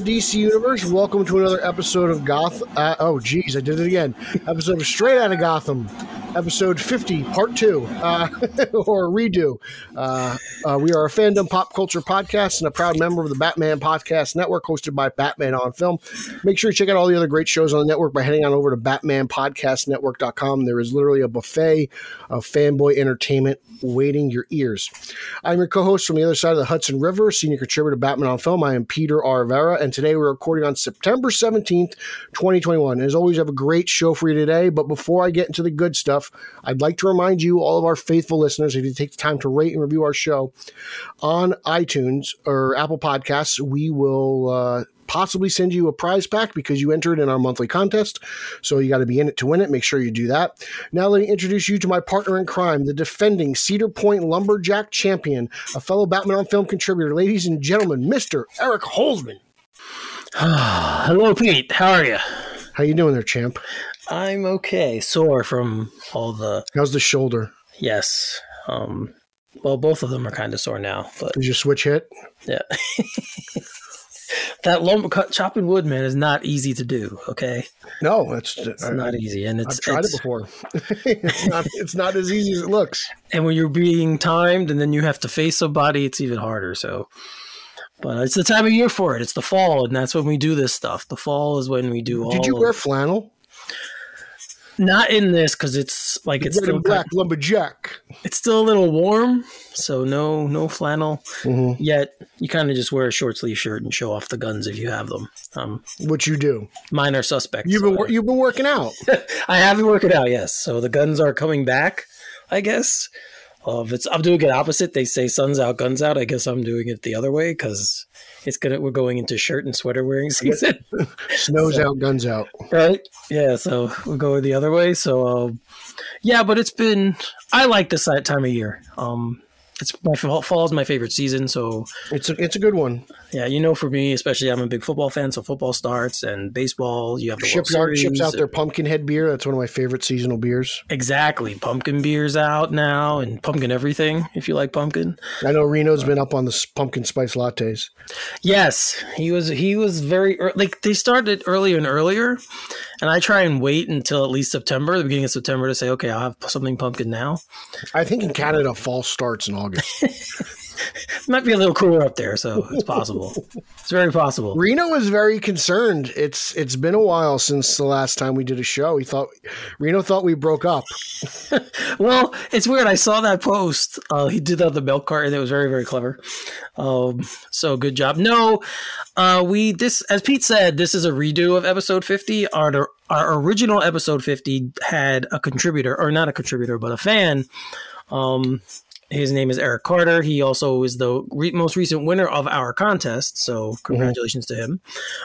the DC universe. Welcome to another episode of Goth. Uh, oh, geez, I did it again. Episode of Straight Out of Gotham, episode 50, part two, uh, or redo. Uh, uh, we are a fandom pop culture podcast and a proud member of the Batman Podcast Network, hosted by Batman on Film. Make sure you check out all the other great shows on the network by heading on over to BatmanPodcastNetwork.com. There is literally a buffet of fanboy entertainment waiting your ears. I'm your co-host from the other side of the Hudson River, senior contributor to Batman on Film. I am Peter R. Vera, and today we're recording on September 17th, 2021. As always, I have a great show for you today, but before I get into the good stuff, I'd like to remind you, all of our faithful listeners, if you take the time to rate and review our show on iTunes or Apple Podcasts, we will uh, possibly send you a prize pack because you entered in our monthly contest. So you got to be in it to win it. Make sure you do that. Now let me introduce you to my partner in crime, the defending Cedar Point Lumberjack champion, a fellow Batman on Film contributor, ladies and gentlemen, Mr. Eric Holzman. Hello, Pete. How are you? How you doing there, champ? I'm okay. Sore from all the How's the shoulder? yes. Um, well, both of them are kind of sore now, but Did your switch hit? yeah. that lumber cut chopping wood, man, is not easy to do. Okay, No, it's, it's not easy, and I've it's, tried it's it before. it's, not, it's not as easy as it looks. and when you're being timed, and then you have to face somebody, it's even harder. So, but it's the time of year for it. It's the fall, and that's when we do this stuff. The fall is when we do all. Did you wear flannel? Not in this because it's like it's still black lumberjack. it's still a little warm, so no no flannel. Mhm. Yet you kind of just wear a short sleeve shirt and show off the guns if you have them. Um, What you do? mine are suspects. You've been so you've been working out. I have been working out, yes. So the guns are coming back, I guess. If it's I'm doing it opposite. They say suns out, guns out. I guess I'm doing it the other way because it's gonna we're going into shirt and sweater wearing season, Snows out, guns out. right? Yeah, so we're going the other way. So um, yeah, but it's been I like this time of year. Um, it's my fall is my favorite season, so It's a it's a good one. Yeah, you know, for me, especially, I'm a big football fan. So football starts and baseball. You have the Shipyard ships out their pumpkinhead beer. That's one of my favorite seasonal beers. Exactly, pumpkin beers out now, and pumpkin everything. If you like pumpkin, I know Reno's been up on the pumpkin spice lattes. yes, he was. He was very ear- like they started earlier and earlier, and I try and wait until at least September, the beginning of September, to say, okay, I'll have something pumpkin now. I think in Canada, fall starts in August. It might be a little cooler up there, so it's possible. it's very possible. Reno is very concerned. It's it's been a while since the last time we did a show. He thought Reno thought we broke up. Well, it's weird. I saw that post. Uh, he did that the milk cart, and it was very, very clever. Um, so good job. No, uh, we this as Pete said, this is a redo of episode fifty. Our our original episode fifty had a contributor, or not a contributor, but a fan. Um, his name is Eric Carter. He also is the re- most recent winner of our contest. So congratulations to him.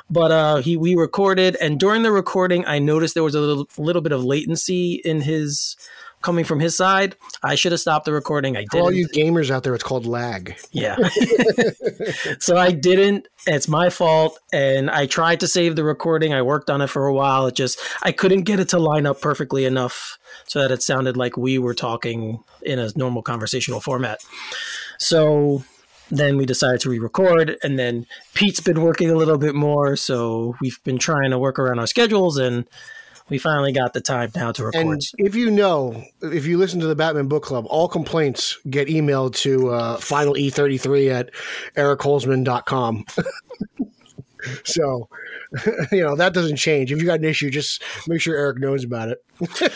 But uh, he we recorded, and during the recording, I noticed there was a little little bit of latency in his coming from his side. I should have stopped the recording. I didn't. All you gamers out there, it's called lag. Yeah. so I didn't. It's my fault. And I tried to save the recording. I worked on it for a while. It just, I couldn't get it to line up perfectly enough so that it sounded like we were talking in a normal conversational format. So then we decided to re-record and then pete's been working a little bit more so we've been trying to work around our schedules and we finally got the time now to record And if you know, if you listen to the Batman Book Club, all complaints get emailed to uh, final E33 at ericholzman.com. so, you know, that doesn't change. If you got an issue, just make sure Eric knows about it.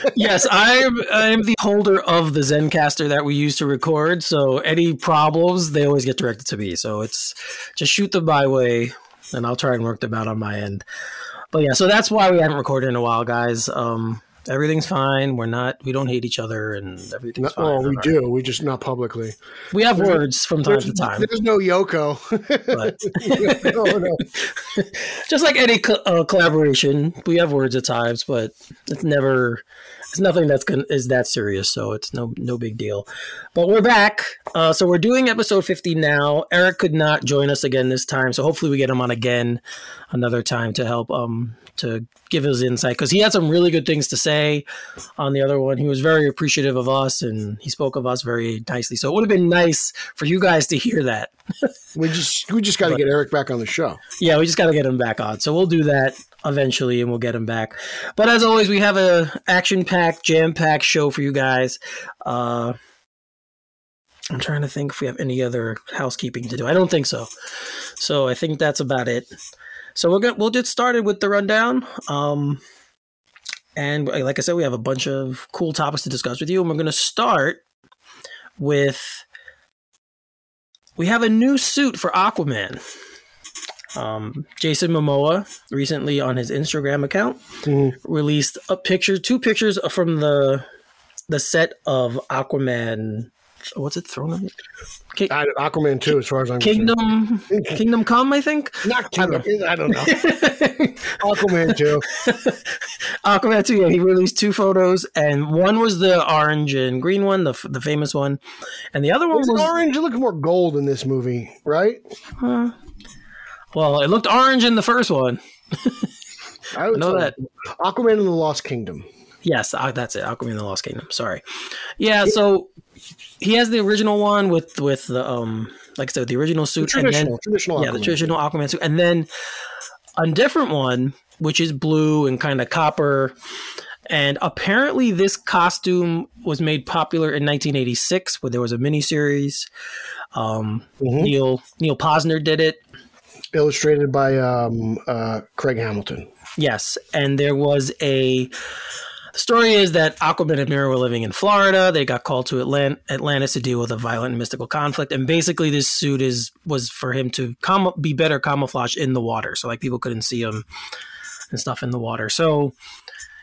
yes, I am. I am the holder of the Zencastr that we use to record. So any problems, they always get directed to me. So it's just shoot them my way, and I'll try and work them out on my end. But yeah, so that's why we haven't recorded in a while, guys. Um, everything's fine. We're not. We don't hate each other, and everything's Not- fine. well, we All do. We just not publicly. We have words from time to time, there's no Yoko. but no, no. just like any co- uh, collaboration, we have words at times, but it's never. It's nothing that's gonna, is that serious, so it's no no big deal. But we're back, uh, so we're doing episode fifty now. Eric could not join us again this time, so hopefully we get him on again another time to help um to give his insight because he had some really good things to say on the other one. He was very appreciative of us and he spoke of us very nicely. So it would have been nice for you guys to hear that. We just we just got to get Eric back on the show. Yeah, we just got to get him back on. So we'll do that eventually and we'll get him back. But as always, we have a action-packed, jam-packed show for you guys. Uh I'm trying to think if we have any other housekeeping to do. I don't think so. So I think that's about it. So we're gonna we'll get started with the rundown. Um and like I said, we have a bunch of cool topics to discuss with you, and we're gonna start with we have a new suit for Aquaman. Um, Jason Momoa recently on his Instagram account Mhm. released a picture, two pictures from the the set of Aquaman. What's it? Throne of Ki- I, Aquaman too, as far as I'm concerned. Kingdom Kingdom Come, I think. Not Kingdom. I don't know. Aquaman too. Aquaman 2, yeah, he released two photos, and one was the orange and green one, the, the famous one, and the other one It's was orange. It looks more gold in this movie, right? uh, well, it looked orange in the first one. I would know that. Aquaman and the Lost Kingdom. Yes, that's it. Aquaman and the Lost Kingdom. Sorry. Yeah, so he has the original one with with the um, like I said, the original suit, and then Traditional, traditional. yeah, the Aquaman. traditional Aquaman suit, and then a different one which is blue and kind of copper. And apparently, this costume was made popular in 1986, where there was a miniseries. Um, Mhm. Neal Neal Pozner did it. Illustrated by um, uh, Craig Hamilton. Yes, and there was a. The story is that Aquaman and Mera were living in Florida. They got called to Atlant- Atlantis to deal with a violent and mystical conflict, and basically, this suit is was for him to com- be better camouflaged in the water, so like people couldn't see him and stuff in the water. So,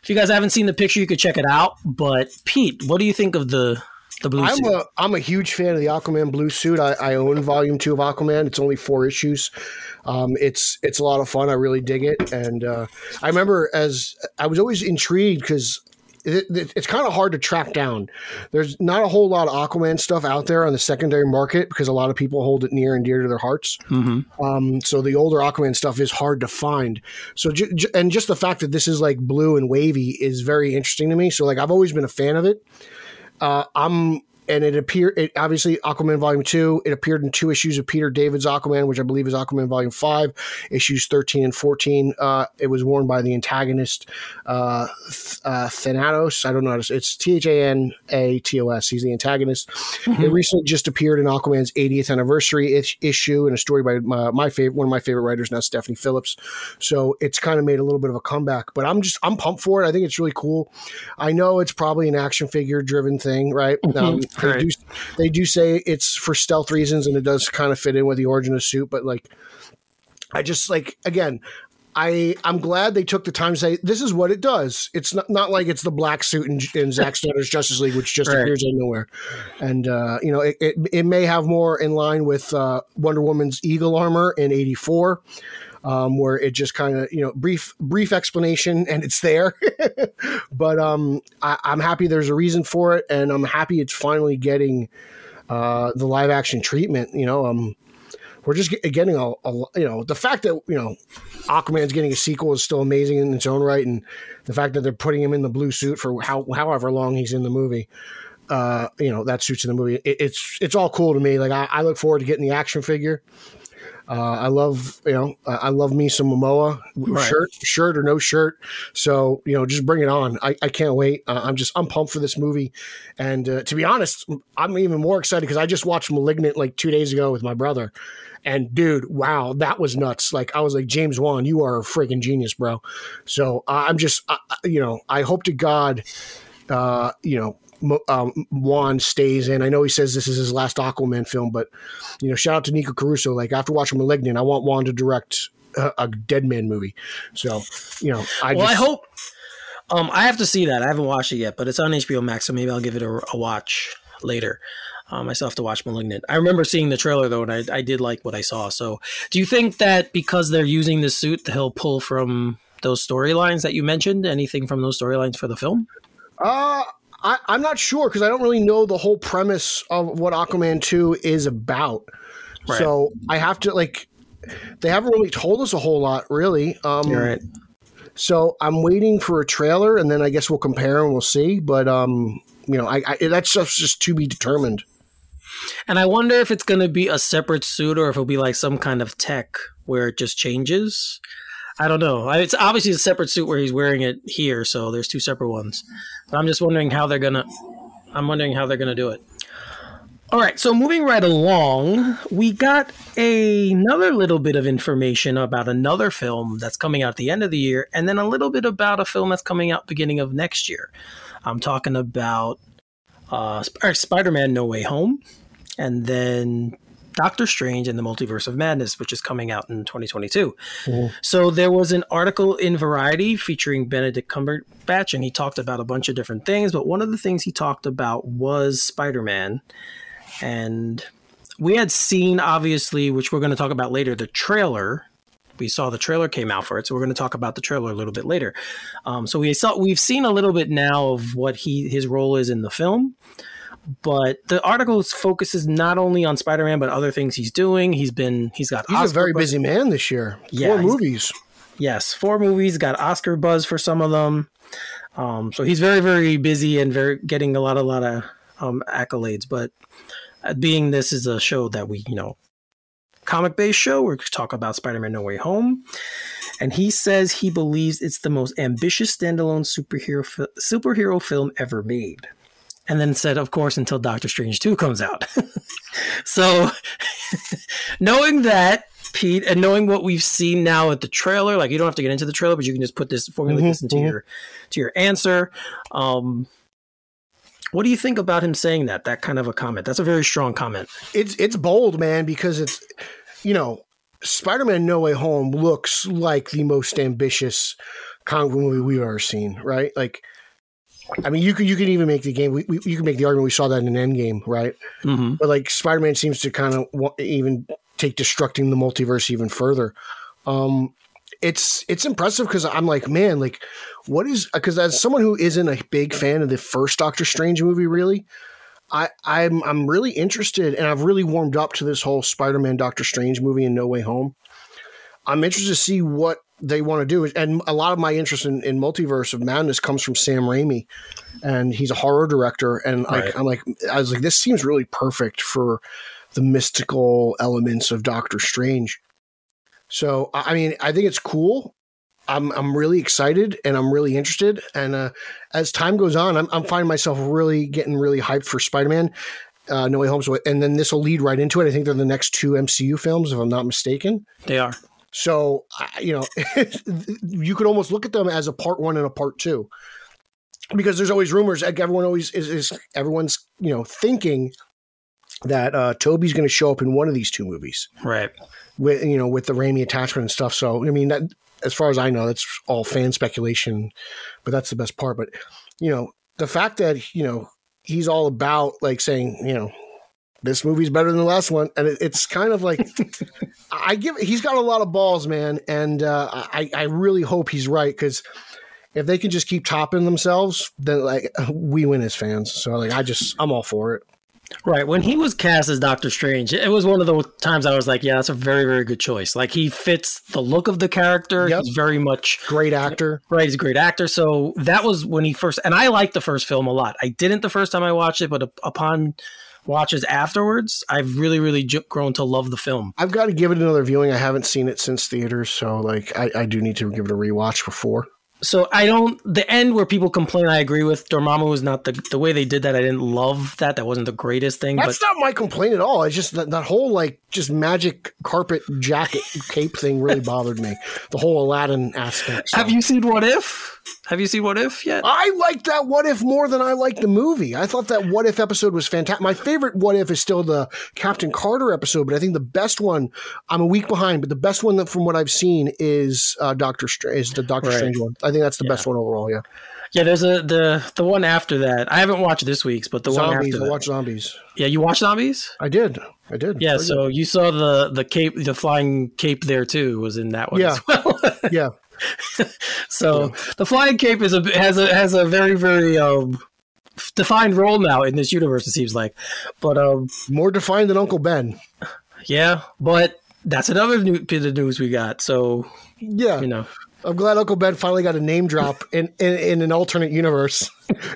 if you guys haven't seen the picture, you could check it out. But Pete, what do you think of the the blue I'm suit? a I'm a huge fan of the Aquaman blue suit. I, I own Volume Two of Aquaman. It's only four issues. Um, it's it's a lot of fun. I really dig it, and uh, I remember as I was always intrigued because. It, it- it's kind of hard to track down. There's not a whole lot of Aquaman stuff out there on the secondary market because a lot of people hold it near and dear to their hearts. hmm Um, so the older Aquaman stuff is hard to find. So ju- ju- and just the fact that this is like blue and wavy is very interesting to me. So like I've always been a fan of it. Uh, I'm and it appeared it obviously Aquaman Volume Two. It appeared in two issues of Peter David's Aquaman, which I believe is Aquaman Volume Five, issues thirteen and fourteen. Uh, it was worn by the antagonist uh, Th- uh, Thanatos. I don't know how to say it's T H A N A T O S. He's the antagonist. It recently just appeared in Aquaman's 80th anniversary ish- issue in a story by my, my favorite one of my favorite writers now, Stephanie Phillips. So it's kind of made a little bit of a comeback. But I'm just I'm pumped for it. I think it's really cool. I know it's probably an action figure driven thing, right? Um, they, Right. do, they do say it's for stealth reasons, and it does kind of fit in with the origin of the suit. But like, I just like again. I I'm glad they took the time to say this is what it does. It's not not like it's the black suit in, in Zack Snyder's Justice League, which just Right. appears out of nowhere. And uh, you know, it, it it may have more in line with uh, Wonder Woman's Eagle armor in '84, um, where it just kind of you know brief brief explanation and it's there. but um, I, I'm happy there's a reason for it, and I'm happy it's finally getting uh, the live action treatment. You know, um, we're just getting a, a you know the fact that you know Aquaman's getting a sequel is still amazing in its own right, and the fact that they're putting him in the blue suit for how however long he's in the movie, uh, you know that suits in the movie. It, it's it's all cool to me. Like I, I look forward to getting the action figure. Uh, I love you know I love me some Momoa Right. shirt shirt or no shirt. So you know just bring it on. I, I can't wait. Uh, I'm just I'm pumped for this movie, and uh, to be honest, I'm even more excited because I just watched *Malignant* like two days ago with my brother, and dude, wow, that was nuts. Like I was like James Wan, you are a freaking genius, bro. So I'm just uh, you know I hope to God, uh, you know. Um, Wan stays in. I know he says this is his last Aquaman film, but you know, shout out to Nico Caruso. Like after watching *Malignant*, I want Wan to direct a, a Deadman movie. So, you know, I well, just, I hope Um, I have to see that. I haven't watched it yet, but it's on HBO Max, so maybe I'll give it a, a watch later. Um, I still have to watch *Malignant*. I remember seeing the trailer though, and I, I did like what I saw. So, do you think that because they're using the suit, he'll pull from those storylines that you mentioned? Anything from those storylines for the film? Uh, I, I'm not sure because I don't really know the whole premise of what Aquaman 2 is about. Right. So I have to, like, they haven't really told us a whole lot, really. Um, You're right. So I'm waiting for a trailer, and then I guess we'll compare and we'll see. But um, you know, I, I that's just just to be determined. And I wonder if it's going to be a separate suit or if it'll be like some kind of tech where it just changes. I don't know. It's obviously a separate suit where he's wearing it here, so there's two separate ones. But I'm just wondering how they're gonna. I'm wondering how they're gonna do it. All right, so moving right along, we got another little bit of information about another film that's coming out at the end of the year, and then a little bit about a film that's coming out beginning of next year. I'm talking about uh, Sp- Spider-Man: No Way Home, and then Doctor Strange and the Multiverse of Madness, which is coming out in 2022. So there was an article in Variety featuring Benedict Cumberbatch, and he talked about a bunch of different things. But one of the things he talked about was Spider Man. And we had seen, obviously, which we're going to talk about later, the trailer. We saw the trailer came out for it, so we're going to talk about the trailer a little bit later. Um, so we saw we've seen a little bit now of what he his role is in the film, but the article focuses not only on Spider-Man but other things he's doing. He's been he's got He's a very buzz- busy man this year. Yeah, Four movies. Yes, four movies got Oscar buzz for some of them. Um, so he's very very busy and very getting a lot a lot of um, accolades. But uh, being this is a show that we you know comic based show, we're talk about Spider-Man No Way Home. And he says he believes it's the most ambitious standalone superhero fi- superhero film ever made. And then said, of course, until Doctor Strange 2 comes out. so, knowing that, Pete, and knowing what we've seen now at the trailer, like you don't have to get into the trailer, but you can just put this formulate Mhm, this into mhm. your to your answer. Um, what do you think about him saying that? That kind of a comment. That's a very strong comment. It's it's bold, man, because it's you know, Spider-Man: No Way Home looks like the most ambitious comic movie we've ever seen, right? Like, I mean, you could you could even make the game. We, we, you can make the argument we saw that in an Endgame, right? hmm But like Spider-Man seems to kind of even take destructing the multiverse even further. Um, it's it's impressive because I'm like, man, like, what is because as someone who isn't a big fan of the first Doctor Strange movie, really, I I'm I'm really interested and I've really warmed up to this whole Spider-Man Doctor Strange movie in No Way Home. I'm interested to see what they want to do, and a lot of my interest in, in Multiverse of Madness comes from Sam Raimi, and he's a horror director, and like Right. I'm like I was like this seems really perfect for the mystical elements of Doctor Strange. So I mean I think it's cool. I'm I'm really excited and I'm really interested. And uh, as time goes on, I'm, I'm finding myself really getting really hyped for Spider-Man, uh, No Way Home. So, and then this will lead right into it. I think they're the next two MCU films, if I'm not mistaken. They are. So you know, you could almost look at them as a part one and a part two, because there's always rumors. Like everyone always is, is everyone's you know thinking that uh, Tobey's going to show up in one of these two movies Right. with you know with the Raimi attachment and stuff. So I mean, that, as far as I know, that's all fan speculation, but that's the best part. But you know, the fact that you know he's all about like saying you know this movie's better than the last one, and it, it's kind of like I give he's got a lot of balls, man, and uh, I I really hope he's right because. If they can just keep topping themselves, then like we win as fans. So like I just I'm all for it. Right. When he was cast as Doctor Strange, it was one of the times I was like, yeah, that's a very, very good choice. Like he fits the look of the character. Yep. He's very much Great actor. right. He's a great actor. So that was when he first, and I liked the first film a lot. I didn't the first time I watched it, but upon watches afterwards, I've really, really ju- grown to love the film. I've got to give it another viewing. I haven't seen it since theaters, so like I, I do need to give it a rewatch before. So I don't the end where people complain. I agree with Dormammu was not the the way they did that. I didn't love that. That wasn't the greatest thing. That's not my complaint at all. It's just that that whole like just magic carpet jacket cape thing really bothered me. The whole Aladdin aspect. but have you seen What If? Have you seen What If yet? I liked that What If more than I liked the movie. I thought that What If episode was fantastic. My favorite What If is still the Captain Carter episode, but I think the best one. I'm a week behind, but the best one that from what I've seen is uh, Doctor Strange. Is the Doctor Right. Strange one? I think that's the best one overall. Yeah. Yeah, there's a the the one after that. I haven't watched this week's, but the one Zombies. after I that. watch zombies. Yeah, you watch zombies? I did. I did. Yeah, Very so you saw the the cape, the flying cape there too was in that one Yeah. as well. yeah. so the flying cape is a has a has a very very um defined role now in this universe. It seems like, but um More defined than Uncle Ben. yeah, but that's another new bit of news we got. So Yeah. you know, I'm glad Uncle Ben finally got a name drop in, in, in an alternate universe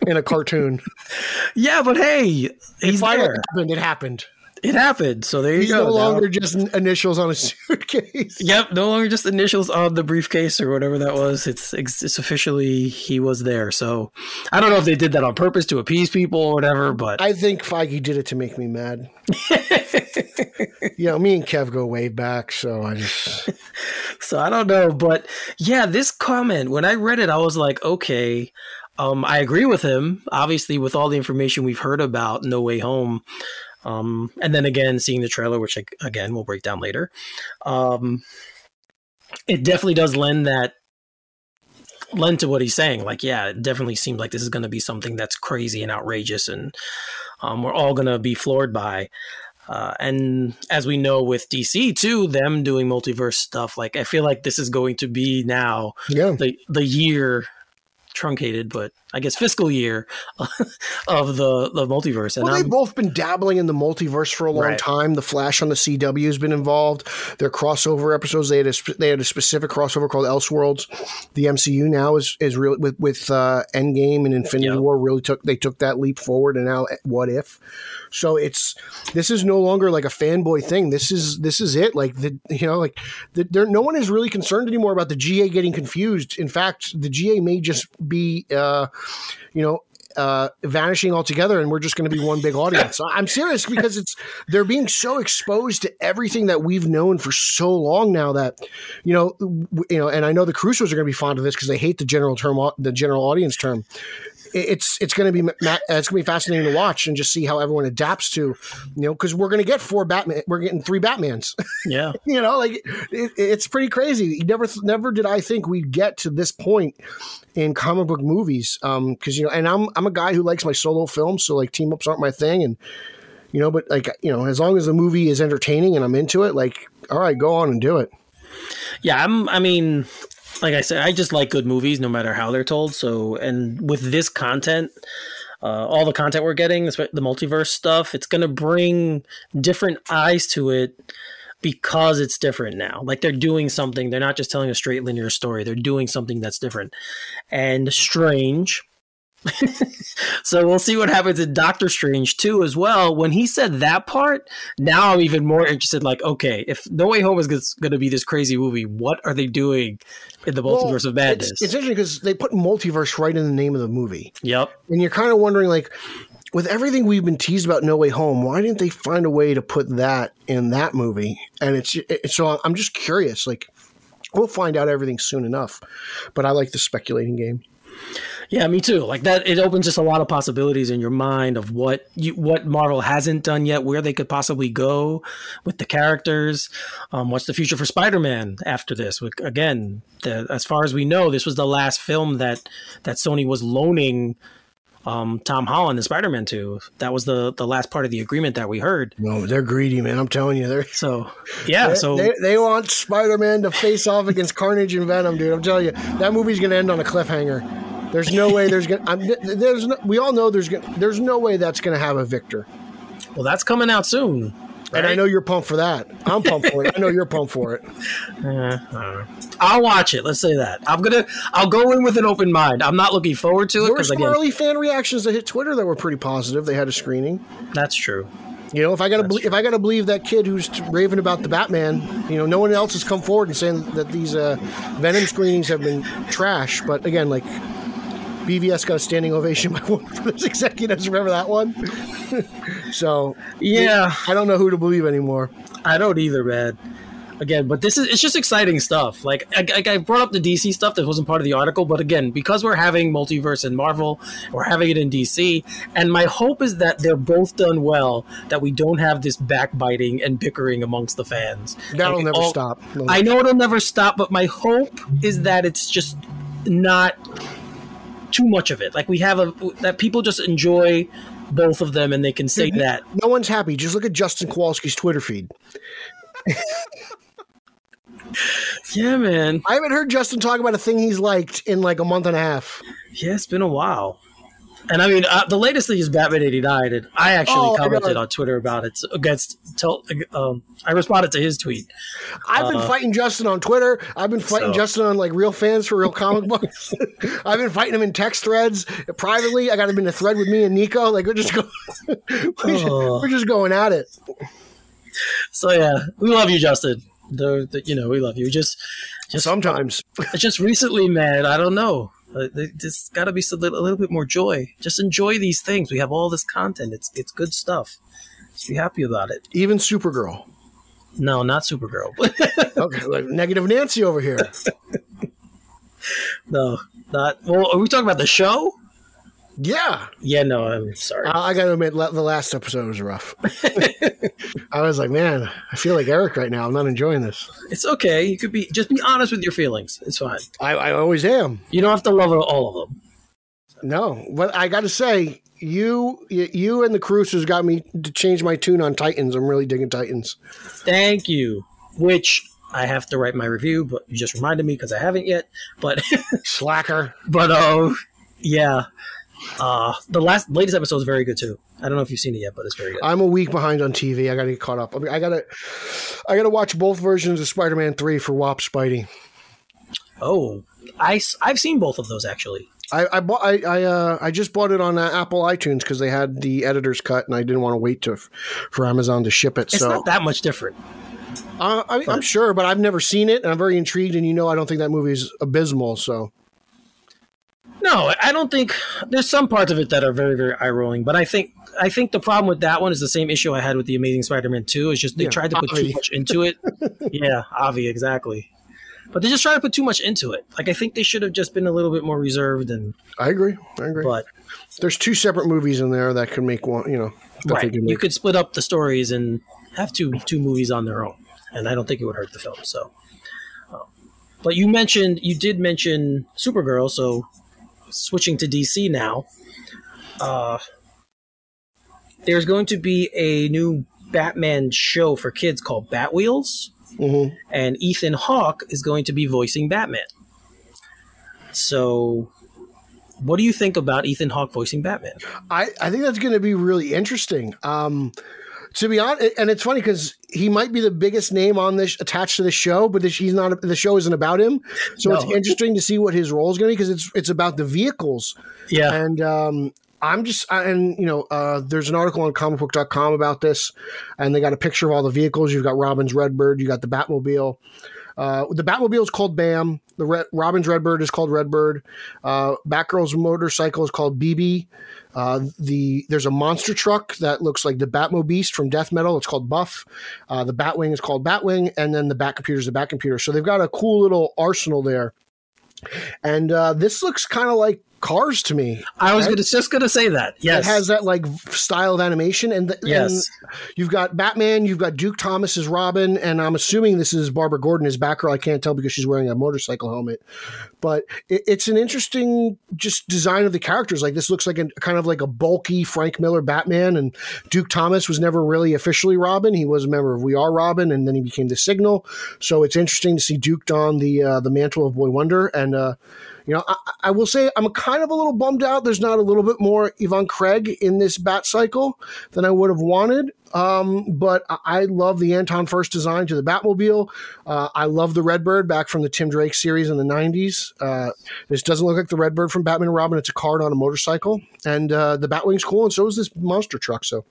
in a cartoon. yeah, but hey, he's Finally there. happened. It happened. It happened. So there you He's go. no Now- longer just initials on a suitcase. Yep, no longer just initials on the briefcase or whatever that was. It's it's officially he was there. So I don't know if they did that on purpose to appease people or whatever, but I think Feige did it to make me mad. you know, me and Kev go way back, so I just so I don't know. But yeah, this comment when I read it, I was like, okay, um, I agree with him. Obviously, with all the information we've heard about No Way Home, um, and then again seeing the trailer, which ag- again we'll break down later, um, it definitely does lend that lend to what he's saying. Like, yeah, it definitely seems like this is going to be something that's crazy and outrageous, and um, we're all going to be floored by. Uh, and as we know with DC too, them doing multiverse stuff, like I feel like this is going to be now yeah. the the year truncated, but I guess fiscal year of the the multiverse. And Well, they've I'm, both been dabbling in the multiverse for a long Right. time. The Flash on the CW has been involved. Their crossover episodes, they had a they had a specific crossover called Elseworlds. The MCU now is is real with with uh, Endgame and Infinity Yep. War. Really took they took that leap forward, and now What If. So it's this is no longer like a fanboy thing. This is this is it. Like the you know like the, there no one is really concerned anymore about the GA getting confused. In fact, the GA may just be uh, you know uh, vanishing altogether, and we're just going to be one big audience. I'm serious because it's they're being so exposed to everything that we've known for so long now that you know w- you know, and I know the Crusoes are going to be fond of this because they hate the general term, the general audience term. It- It's it's going to be it's going to be fascinating to watch and just see how everyone adapts to, you know, because we're going to get four Batman, we're getting three Batmans. yeah, you know, like it, it's pretty crazy. Never, never did I think we'd get to this point in comic book movies. Um, because you know, and I'm I'm a guy who likes my solo films, so like team ups aren't my thing, and you know, but like you know, as long as the movie is entertaining and I'm into it, like all right, go on and do it. yeah. I'm. I mean, like I said, I just like good movies, no matter how they're told. So, and with this content. Uh, all the content we're getting, the multiverse stuff, it's going to bring different eyes to it because it's different now. Like they're doing something. They're not just telling a straight linear story. They're doing something that's different and strange. so we'll see what happens in Doctor Strange too as well. When he said that part, now I'm even more interested. Like, okay, if No Way Home is going to be this crazy movie, what are they doing in the Well, multiverse of madness? It's, it's interesting because they put multiverse right in the name of the movie, yep. and you're kind of wondering like. With everything we've been teased about No Way Home, why didn't they find a way to put that in that movie? And it's, it's so I'm just curious. Like, we'll find out everything soon enough. But I like the speculating game. Yeah, me too. Like that, it opens just a lot of possibilities in your mind of what you, what Marvel hasn't done yet, where they could possibly go with the characters. Um, what's the future for Spider-Man after this? Again, the, as far as we know, this was the last film that that Sony was loaning um, Tom Holland and Spider-Man to. That was the the last part of the agreement that we heard. No, they're greedy, man. I'm telling you, they're. So yeah, so they, they want Spider-Man to face off against Carnage and Venom, dude. I'm telling you, that movie's gonna end on a cliffhanger. There's no way there's gonna. I'm, there's no, we all know there's gonna. There's no way that's gonna have a victor. well, that's coming out soon. And I know you're pumped for that. I'm pumped for it. I know you're pumped for it. I'll watch it. Let's say that. I'm gonna. I'll go in with an open mind. I'm not looking forward to it There were some again, early fan reactions that hit Twitter that were pretty positive. They had a screening. that's true. You know, if I gotta belie- if I gotta believe that kid who's t- raving about the Batman, you know, no one else has come forward and saying that these uh, Venom screenings have been trash. But again, like BVS got a standing ovation by one of those executives. Remember that one? so Yeah, I don't know who to believe anymore. I don't either, man. Again, but this is it's just exciting stuff. Like I, I- I brought up the DC stuff that wasn't part of the article, but again, because we're having multiverse in Marvel, we're having it in DC, and my hope is that they're both done well. That we don't have this backbiting and bickering amongst the fans. That'll Like, never all- stop. I know it'll never stop, but my hope is that it's just not too much of it. Like we have a that people just enjoy both of them and they can say mm-hmm. that. No one's happy. Just look at Justin Kowalski's Twitter feed. Yeah, man. I haven't heard Justin talk about a thing he's liked in like a month and a half. Yeah, it's been a while. And I mean, uh, the latest thing is Batman '89, and I actually Oh, commented know. on Twitter about it against. Tell, um, I responded to his tweet. I've been Uh, fighting Justin on Twitter. I've been fighting So- Justin on like real fans for real comic books. I've been fighting him in text threads privately. I got him in a thread with me and Nico. Like we're just going, we're, just, Oh. we're just going at it. So yeah, we love you, Justin. The, the- you know we love you. Just just Sometimes just recently, man. I don't know. Uh, there- There's got to be some, a little bit more joy. Just enjoy these things. We have all this content. It's it's good stuff. Just be happy about it. even Supergirl. No, not Supergirl. Okay, like negative Nancy over here. no, not. Well, are we talking about the show? Yeah, Yeah, no. I'm sorry. I, I got to admit, la- the last episode was rough. I was like, man, I feel like Eric right now. I'm not enjoying this. It's okay. You could be just be honest with your feelings. It's fine. I, I always am. You don't have to love all of them. No, but I got to say, you you and the Cruisers got me to change my tune on Titans. I'm really digging Titans. Thank you. Which I have to write my review, but you just reminded me because I haven't yet. But Slacker. but oh yeah, uh, the last latest episode is very good too. I don't know if you've seen it yet, but it's very good. I'm a week behind on TV. I got to get caught up. I, mean, I got to I got to watch both versions of Spider-Man 3 for WAP Spidey. oh, I I've seen both of those actually. I I bought I I, uh, I just bought it on uh, Apple iTunes because they had the editor's cut, and I didn't want to wait to for Amazon to ship it. It's so not that much different. uh, I, I'm sure, but I've never seen it, and I'm very intrigued. And you know, I don't think that movie is abysmal. So No, I don't think there's some parts of it that are very, very eye rolling. But I think I think the problem with that one is the same issue I had with the Amazing Spider-Man Two. Is just they Yeah, tried to put too much into it. yeah, Avi, exactly. But they just try to put too much into it. Like I think they should have just been a little bit more reserved. And I agree. I agree. but There's two separate movies in there that could make one. You know, right, you could split up the stories and have two two movies on their own, and I don't think it would hurt the film. So, um, but you mentioned you did mention Supergirl, so switching to DC now. Uh, there's going to be a new Batman show for kids called Batwheels, Mhm. and Ethan Hawke is going to be voicing Batman. So, what do you think about Ethan Hawke voicing Batman? I, I think that's going to be really interesting. Um, to be honest, and it's funny because he might be the biggest name on this attached to the show, but this, he's not. The show isn't about him, so it's interesting to see what his role is going to be because it's it's about the vehicles. Yeah, And um, I'm just, and you know, uh, there's an article on comicbook.com about this, and they got a picture of all the vehicles. You've got Robin's Redbird, you got the Batmobile. Uh, the Batmobile is called Bam. The Red, Robin's Redbird is called Redbird. Uh, Batgirl's motorcycle is called Bibi. Uh, the there's a monster truck that looks like the Batmobeast from Death Metal. It's called Buff. Uh, the Batwing is called Batwing, and then the Bat computer is the Bat computer. So they've got a cool little arsenal there. And uh, this looks kind of like Cars to me. I was right? gonna, just going to say that. Yes. It has that like style of animation, and, the, Yes. and you've got Batman, you've got Duke Thomas as Robin, and I'm assuming this is Barbara Gordon as Batgirl. I can't tell because she's wearing a motorcycle helmet, but it, it's an interesting just design of the characters. Like this looks like a kind of like a bulky Frank Miller Batman, and Duke Thomas was never really officially Robin. He was a member of We Are Robin, and then he became the Signal. So it's interesting to see Duke don the uh, the mantle of Boy Wonder, and uh, you know, I, I will say I'm kind of a little bummed out. There's not a little bit more Yvonne Craig in this Bat cycle than I would have wanted. Um, but I, love the Anton Furst design to the Batmobile. Uh, I love the Redbird back from the Tim Drake series in the 90s. Uh, this doesn't look like the Redbird from Batman and Robin. It's a card on a motorcycle. And uh, the Batwing's cool, and so is this monster truck. So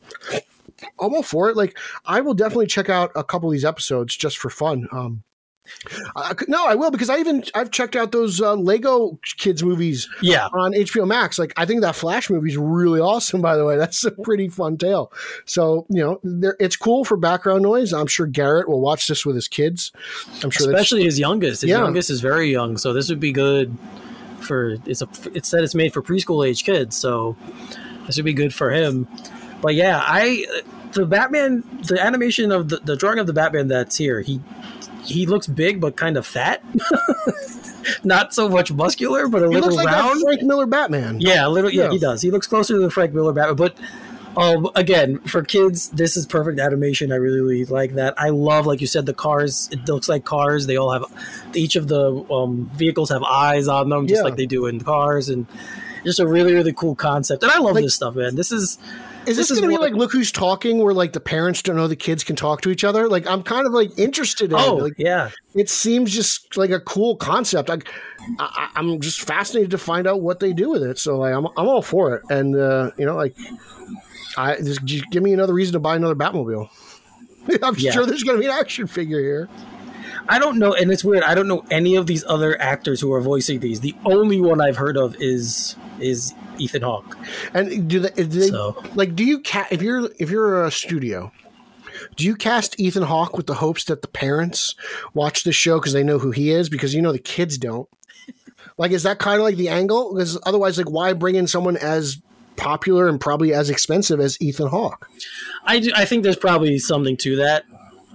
I'm all for it. Like, I will definitely check out a couple of these episodes just for fun. Um, I, no, I will because I even I've checked out those uh, Lego kids movies yeah. on HBO Max. Like I think that Flash movie is really awesome. By the way, that's a pretty fun tale. So you know, there, it's cool for background noise. I'm sure Garrett will watch this with his kids. I'm sure Especially his youngest. His Yeah. youngest is very young, so this would be good for. It's a. It said it's made for preschool age kids, so this would be good for him. But yeah, I the Batman, the animation of the, the drawing of the Batman that's here, he he looks big but kind of fat. not so much muscular, but a He little looks like round. Frank Miller Batman. Yeah, a little. Yeah, Yeah. he does. He looks closer to the Frank Miller Batman. But um, again, for kids, this is perfect animation. I really, really like that. I love, like you said, the cars. It looks like cars. They all have each of the um, vehicles have eyes on them, just Yeah. like they do in cars, and just a really, really cool concept. And I love Like- this stuff, man. This is Is this, This going to be like Look Who's Talking, where like the parents don't know the kids can talk to each other? Like I'm kind of like interested in. it. oh Like, yeah, it seems just like a cool concept. Like, I, I- I'm just fascinated to find out what they do with it. So like, I'm I'm all for it. And uh, you know, like, I just, just give me another reason to buy another Batmobile. I'm Yeah. sure there's going to be an action figure here. I don't know, and it's weird. I don't know any of these other actors who are voicing these. The only one I've heard of is is Ethan Hawke. And do they, do they So- like? Do you ca- if you're if you're a studio? Do you cast Ethan Hawke with the hopes that the parents watch the show because they know who he is? Because you know the kids don't. Like, is that kind of like the angle? Because otherwise, like, why bring in someone as popular and probably as expensive as Ethan Hawke? I, do, I think there's probably something to that.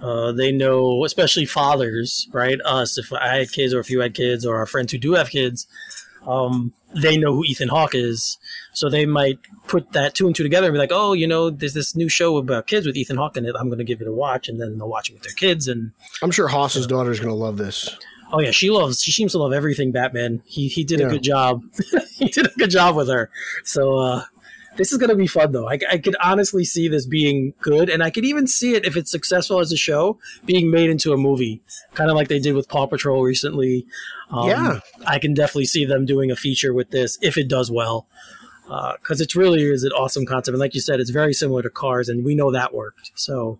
Uh, they know, especially fathers, right? Us, if I had kids or if you had kids or our friends who do have kids, um, they know who Ethan Hawke is. So they might put that two and two together and be like, oh, you know, there's this new show about kids with Ethan Hawke in it. I'm going to give it a watch. And then they'll watch it with their kids. And I'm sure Haas's daughter is going to love this. oh, yeah, she loves, she seems to love everything Batman. He, he did Yeah. a good job. he did a good job with her. So, uh, this is going to be fun, though. I, I could honestly see this being good, and I could even see it if it's successful as a show being made into a movie, kind of like they did with Paw Patrol recently. Um, Yeah. I can definitely see them doing a feature with this if it does well, because it really is an awesome concept. And like you said, it's very similar to Cars, and we know that worked. So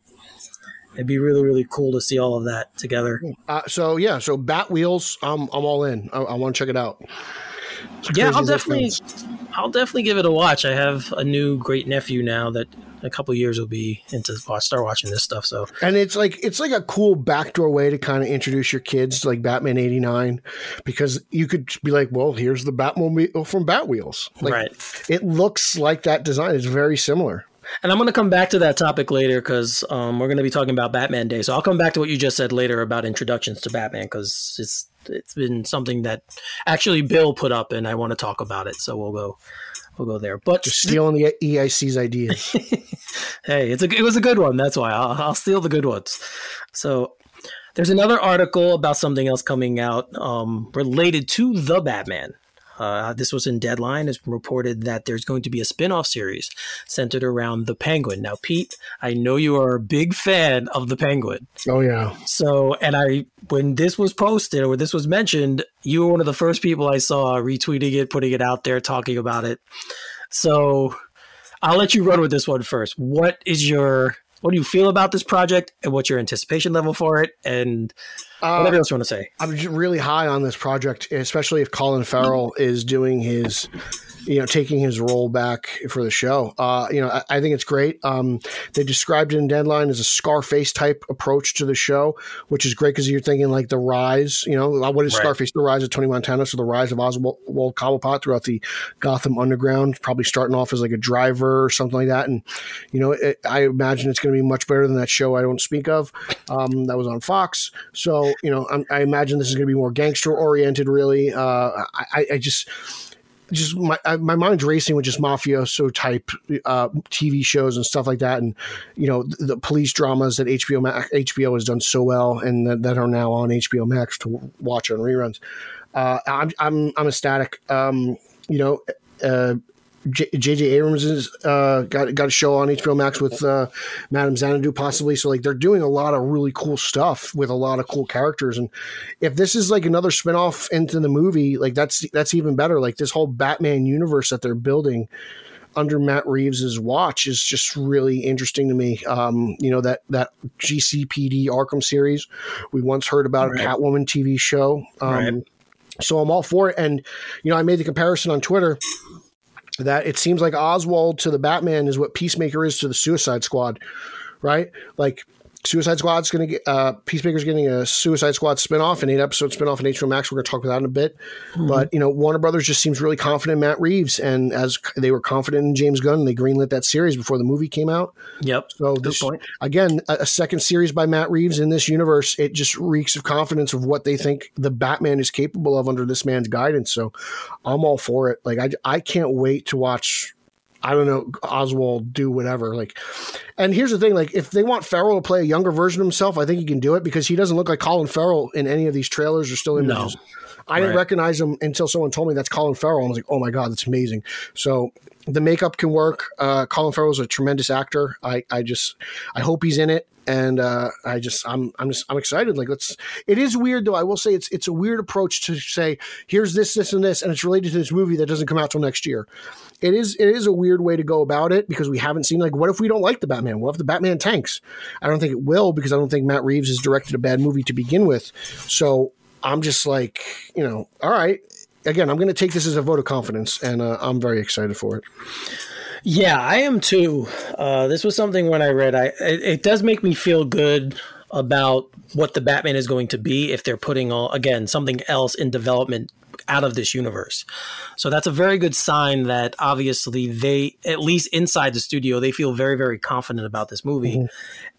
it'd be really, really cool to see all of that together. Uh, so yeah, so Batwheels, I'm I'm all in. I, I want to check it out. Yeah, I'll definitely. I'll definitely give it a watch. I have a new great nephew now that a couple years will be into watch, start watching this stuff. So And it's like it's like a cool backdoor way to kind of introduce your kids to like Batman '89, because you could be like, "Well, here's the Batmobile from Batwheels." Like, right. It looks like that design. It's very similar. And I'm going to come back to that topic later because um, we're going to be talking about Batman Day. So I'll come back to what you just said later about introductions to Batman because it's it's been something that actually Bill put up, and I want to talk about it. So we'll go we'll go there. But Just stealing the EIC's ideas. hey, it's a it was a good one. That's why I'll, I'll steal the good ones. So there's another article about something else coming out um, related to the Batman. Uh, this was in Deadline. It's reported that there's going to be a spin-off series centered around the Penguin. Now, Pete, I know you are a big fan of the Penguin. oh yeah, So, and I, when this was posted or this was mentioned, you were one of the first people I saw retweeting it, putting it out there, talking about it. So, I'll let you run with this one first. What is your, what do you feel about this project, and what's your anticipation level for it, and uh, whatever else you want to say? I'm really high on this project, especially if Colin Farrell is doing his, you know, taking his role back for the show. Uh, you know, I, I think it's great. Um, they described it in Deadline as a Scarface type approach to the show, which is great because you're thinking like the rise. You know, what is Right. Scarface? The rise of Tony Montana, so the rise of Oswald Cobblepot throughout the Gotham Underground, probably starting off as like a driver or something like that. And you know, it, I imagine it's going to be much better than that show I don't speak of. Um, that was on Fox. So you know, I'm, I imagine this is going to be more gangster oriented. Really, uh, I, I- I just. Just my my mind's racing with just mafioso type uh, TV shows and stuff like that, and you know the, the police dramas that HBO Max, HBO has done so well, and that, that are now on HBO Max to watch on reruns. Uh, I'm I'm I'm ecstatic. Um, you know, uh, J.J. Abrams has uh, got got a show on HBO Max with uh, Madame Xanadu possibly. So like they're doing a lot of really cool stuff with a lot of cool characters. And if this is like another spinoff into the movie, like that's that's even better. Like this whole Batman universe that they're building under Matt Reeves's watch is just really interesting to me. Um, you know that that GCPD Arkham series we once heard about Right. a Catwoman TV show. Um, Right. So I'm all for it. And you know I made the comparison on Twitter that it seems like Oswald to the Batman is what Peacemaker is to the Suicide Squad, right? Like Suicide Squad's going to get uh, Peacemaker's getting a Suicide Squad spinoff, an eight episode spinoff in HBO Max. We're going to talk about that in a bit. Mm-hmm. But you know, Warner Brothers just seems really confident in Matt Reeves, and as they were confident in James Gunn, they greenlit that series before the movie came out. Yep. So this point. again, a, a second series by Matt Reeves in this universe, it just reeks of confidence of what they think the Batman is capable of under this man's guidance. So I'm all for it. Like I, I can't wait to watch I don't know, Oswald do whatever. Like, and here's the thing: like, if they want Farrell to play a younger version of himself, I think he can do it because he doesn't look like Colin Farrell in any of these trailers or still images. No. I didn't recognize him until someone told me that's Colin Farrell. I was like, oh my god, that's amazing. So the makeup can work. Uh, Colin is a tremendous actor. I, I just, I hope he's in it and uh, I just I'm I'm just I'm excited. Like let's. It is weird though. I will say it's it's a weird approach to say here's this this and this, and it's related to this movie that doesn't come out till next year. It is it is a weird way to go about it because we haven't seen like what if we don't like the Batman? What if the Batman tanks? I don't think it will because I don't think Matt Reeves has directed a bad movie to begin with. So I'm just like you know all right. Again, I'm going to take this as a vote of confidence, and uh, I'm very excited for it. Yeah, I am too. Uh, this was something when I read, I it, it, does make me feel good about what the Batman is going to be if they're putting all again something else in development out of this universe. So that's a very good sign that obviously they, at least inside the studio, they feel very very confident about this movie, mm-hmm.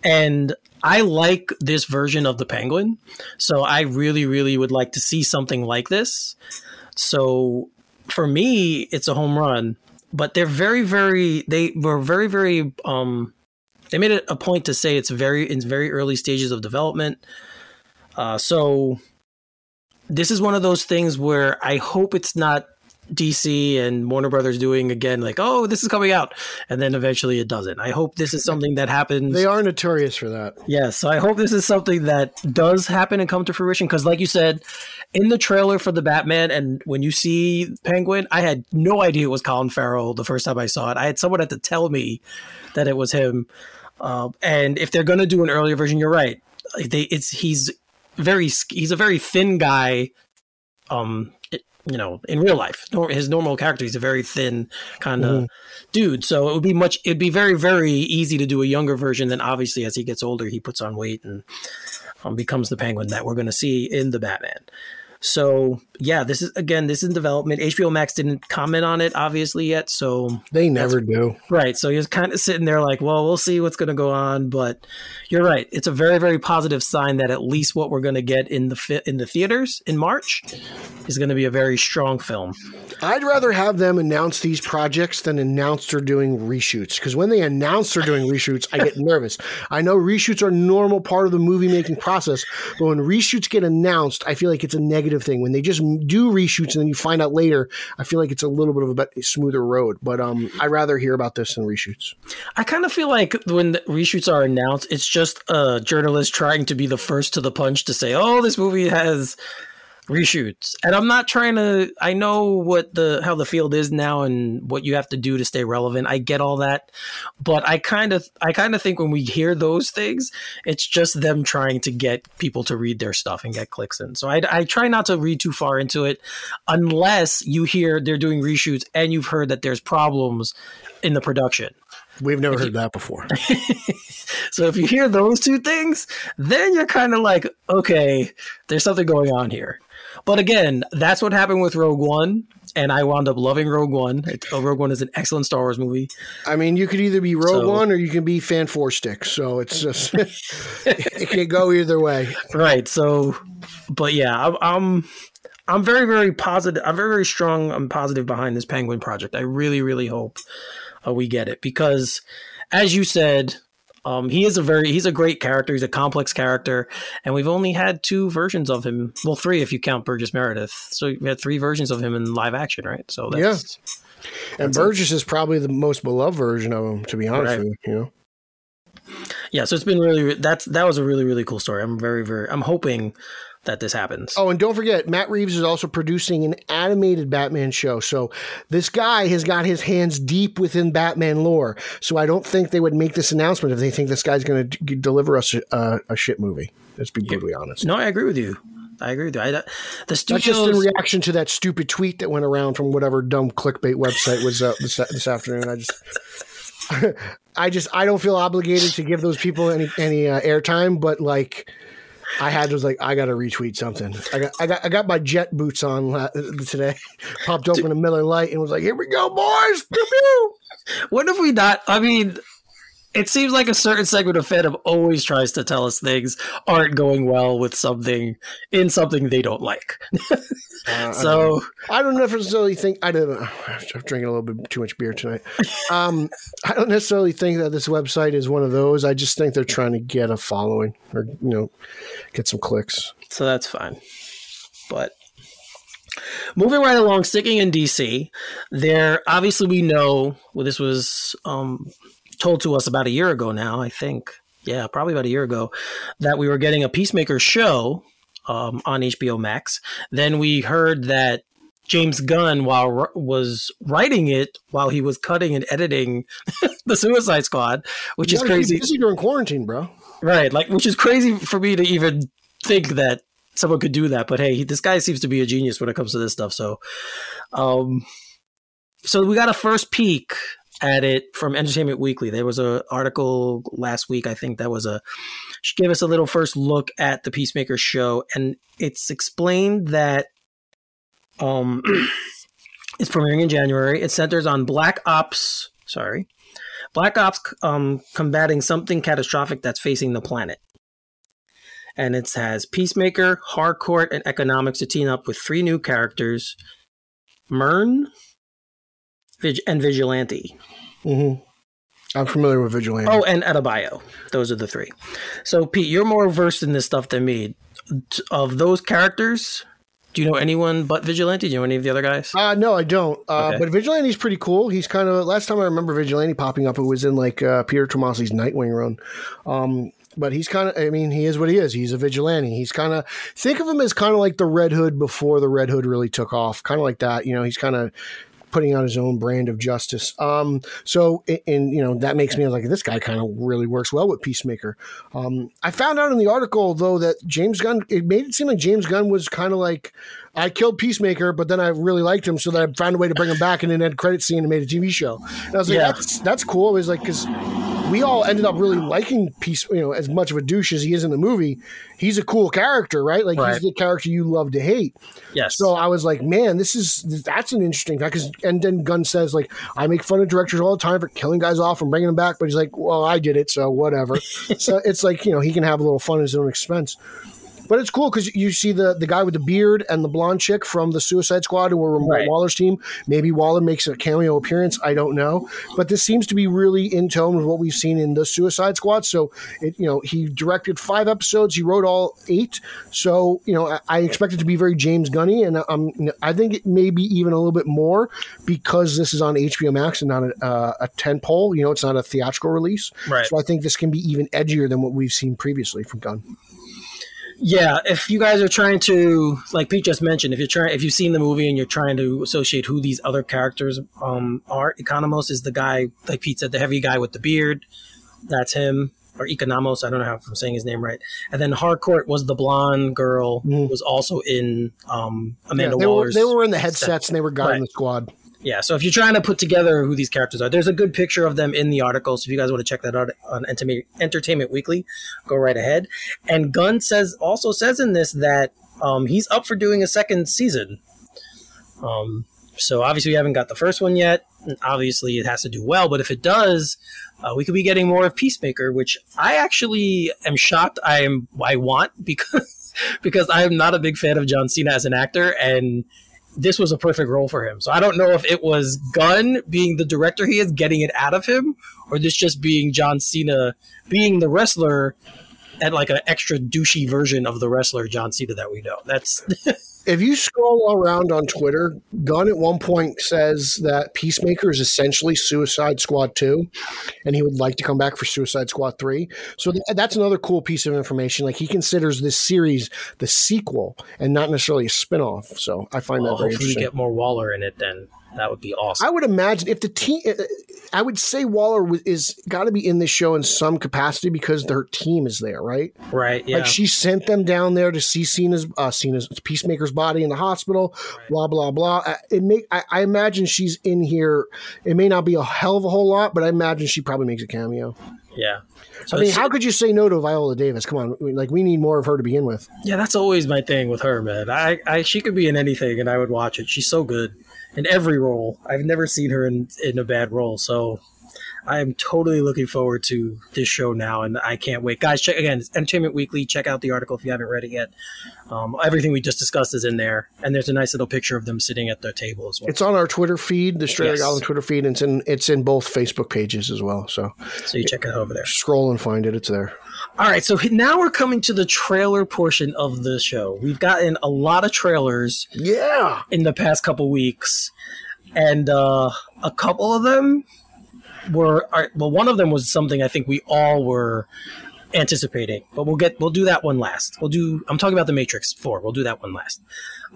and I like this version of the Penguin. So I really really would like to see something like this. So for me, it's a home run but they're very, very. They were very, very. Um, they made it a point to say it's very in very early stages of development. Uh, so this is one of those things where I hope it's not DC and Warner Brothers doing again, like, oh, this is coming out, and then eventually it doesn't. I hope this is something that happens. They are notorious for that. Yes, yeah, so I hope this is something that does happen and come to fruition. Because, like you said, in the trailer for the Batman, and when you see Penguin, I had no idea it was Colin Farrell the first time I saw it. I had someone had to tell me that it was him. Uh, and if they're going to do an earlier version, you're right. They, it's he's very he's a very thin guy um you know, in real life. His normal character, he's a very thin kind of mm-hmm. dude. So it would be much, it'd be very, very easy to do a younger version. Then obviously, as he gets older, he puts on weight and um, becomes the penguin that we're going to see in the Batman. So yeah, this is again, this is in development. HBO Max didn't comment on it obviously yet, so they never do. Right. So he's kind of sitting there like, well, we'll see what's going to go on. But you're right; it's a very, very positive sign that at least what we're going to get in the fi- in the theaters in March is going to be a very strong film. I'd rather have them announce these projects than announce they're doing reshoots because when they announce they're doing reshoots, I get nervous. I know reshoots are a normal part of the movie making process, but when reshoots get announced, I feel like it's a negative thing. When they just do reshoots and then you find out later, I feel like it's a little bit of a, smoother road. But um, I rather hear about this than reshoots. I kind of feel like when reshoots are announced, it's just a journalist trying to be the first to the punch to say, "Oh, this movie has." Reshoots. And I'm not trying to I know what the how the field is now and what you have to do to stay relevant. I get all that. But I kind of I kind of think when we hear those things, it's just them trying to get people to read their stuff and get clicks in. So I I try not to read too far into it unless you hear they're doing reshoots and you've heard that there's problems in the production. We've never if heard you, that before. so if you hear those two things, then you're kind of like, okay, there's something going on here. But again, that's what happened with Rogue One, and I wound up loving Rogue One. It, oh, Rogue One is an excellent Star Wars movie. I mean, you could either be Rogue so, One or you can be Fan Four Stick. So it's just it can go either way. Right. So, but yeah, I'm, I'm I'm very very positive. I'm very very strong. I'm positive behind this Penguin project. I really really hope uh, we get it because, as you said, um, he is a very he's a great character. He's a complex character, and we've only had two versions of him. Well, three if you count Burgess Meredith. So we had three versions of him in live action, right? So that's, yeah. And Burgess is probably the most beloved version of him, to be honest right. with you. You know. Yeah, so it's been really that's that was a really really cool story. I'm very very I'm hoping that this happens. Oh, and don't forget, Matt Reeves is also producing an animated Batman show. So this guy has got his hands deep within Batman lore. So I don't think they would make this announcement if they think this guy's going to d- deliver us a, a, shit movie. Let's be brutally yeah. honest. No, I agree with you. I agree with you. I, the studios, just in reaction to that stupid tweet that went around from whatever dumb clickbait website was uh, this, this afternoon. I just I just I don't feel obligated to give those people any any uh, airtime, but like I had was like I got to retweet something. I got I got I got my jet boots on today. Popped open a Miller Lite and was like, "Here we go, boys!" Pew, pew. What if we not? I mean, it seems like a certain segment of fandom always tries to tell us things aren't going well with something in something they don't like. Uh, so I don't necessarily think I don't. know. I'm drinking a little bit too much beer tonight. Um, I don't necessarily think that this website is one of those. I just think they're trying to get a following or you know get some clicks. so that's fine. But moving right along, sticking in DC, there obviously we know well, this was um, told to us about a year ago now. I think, yeah, probably about a year ago, that we were getting a Peacemaker show um, on HBO Max. Then we heard that James Gunn, while was writing it, while he was cutting and editing the Suicide Squad, which You is crazy, busy during quarantine, bro. right? Like, which is crazy for me to even think that someone could do that. But hey, he, this guy seems to be a genius when it comes to this stuff. So, um, so we got a first peek at it from Entertainment Weekly. There was a article last week, I think that was a gave us a little first look at the Peacemaker show, and it's explained that um it's premiering in January. It centers on Black Ops. Sorry, Black Ops um, combating something catastrophic that's facing the planet. And it has Peacemaker, Harcourt, and Economos to team up with three new characters Mern Vig- and Vigilante. hmm I'm familiar with Vigilante. Oh, and Adebayo. Those are the three. So, Pete, you're more versed in this stuff than me. Of those characters, do you know anyone but Vigilante? Do you know any of the other guys? Uh, no, I don't. Uh, Okay. But Vigilante's pretty cool. He's kind of last time I remember Vigilante popping up, it was in like uh, Peter Tomasi's Nightwing run. Um, but he's kind of, I mean, he is what he is. He's a vigilante. He's kind of, think of him as kind of like the Red Hood before the Red Hood really took off. Kind of like that. You know, he's kind of putting out his own brand of justice. Um, so, and, you know, that makes me like, this guy kind of really works well with Peacemaker. Um, I found out in the article, though, that James Gunn, it made it seem like James Gunn was kind of like, I killed Peacemaker, but then I really liked him, so that I found a way to bring him back and then had credit scene and made a TV show. And I was like, Yeah. that's that's cool. It was like because we all ended up really liking Peace, you know, as much of a douche as he is in the movie. He's a cool character, right? Like Right. he's the character you love to hate. Yes. So I was like, man, this is that's an interesting fact. Because and then Gunn says like, I make fun of directors all the time for killing guys off and bringing them back, but he's like, well, I did it, so whatever. so it's like you know he can have a little fun at his own expense. But it's cool because you see the the guy with the beard and the blonde chick from the Suicide Squad who were Right. Waller's team. Maybe Waller makes a cameo appearance. I don't know, but this seems to be really in tone with what we've seen in the Suicide Squad. So it, you know, he directed five episodes. He wrote all eight. So you know, I, I expect it to be very James Gunny, and um, I think it may be even a little bit more because this is on HBO Max and not a, uh, a tent pole. You know, it's not a theatrical release. Right. So I think this can be even edgier than what we've seen previously from Gunn. Yeah, if you guys are trying to, like Pete just mentioned, if you're trying, if you've seen the movie and you're trying to associate who these other characters um, are, Economos is the guy, like Pete said, the heavy guy with the beard. That's him, or Economos. I don't know if I'm saying his name right. And then Harcourt was the blonde girl who was also in um, Amanda Mm-hmm. they, were, they were in the headsets and they were guarding Right. the squad. Yeah, so if you're trying to put together who these characters are, there's a good picture of them in the article. So if you guys want to check that out on Entertainment Weekly, go right ahead. And Gunn says also says in this that um, he's up for doing a second season. Um, so obviously we haven't got the first one yet. Obviously it has to do well, but if it does, uh, we could be getting more of Peacemaker, which I actually am shocked. I am I want because because I am not a big fan of John Cena as an actor, and this was a perfect role for him. So I don't know if it was Gunn being the director he is getting it out of him, or this just being John Cena being the wrestler and like an extra douchey version of the wrestler John Cena that we know. That's If you scroll around on Twitter, Gunn at one point says that Peacemaker is essentially Suicide Squad 2, and he would like to come back for Suicide Squad 3. So th- that's another cool piece of information. Like he considers this series the sequel and not necessarily a spin off. So I find well, that very hopefully interesting. get more Waller in it then. That would be awesome. I would imagine if the team, uh, uh, I would say Waller is got to be in this show in some capacity because their team is there, right? right? Yeah. Like she sent them down there to see Cena's uh, Cena's Peacemaker's body in the hospital. Blah blah blah. Uh, it make I, I imagine she's in here. It may not be a hell of a whole lot, but I imagine she probably makes a cameo. yeah. So I mean, how could you say no to Viola Davis? Come on, like we need more of her to begin with. yeah, that's always my thing with her, man. I, I she could be in anything and I would watch it. She's so good in every role. I've never seen her in in a bad role. So I am totally looking forward to this show now, and I can't wait, guys. Check again, it's Entertainment Weekly. Check out the article if you haven't read it yet. Um, everything we just discussed is in there, and there's a nice little picture of them sitting at their table as well. It's on our Twitter feed, the Straight Yes. Gotham Twitter feed, and it's in it's in both Facebook pages as well. So so you check it over there. scroll and find it; it's there. All right, so now we're coming to the trailer portion of the show. We've gotten a lot of trailers Yeah, in the past couple weeks, and uh, a couple of them were are, well, one of them was something I think we all were anticipating, but we'll get we'll do that one last. We'll do. I'm talking about the Matrix Four. We'll do that one last.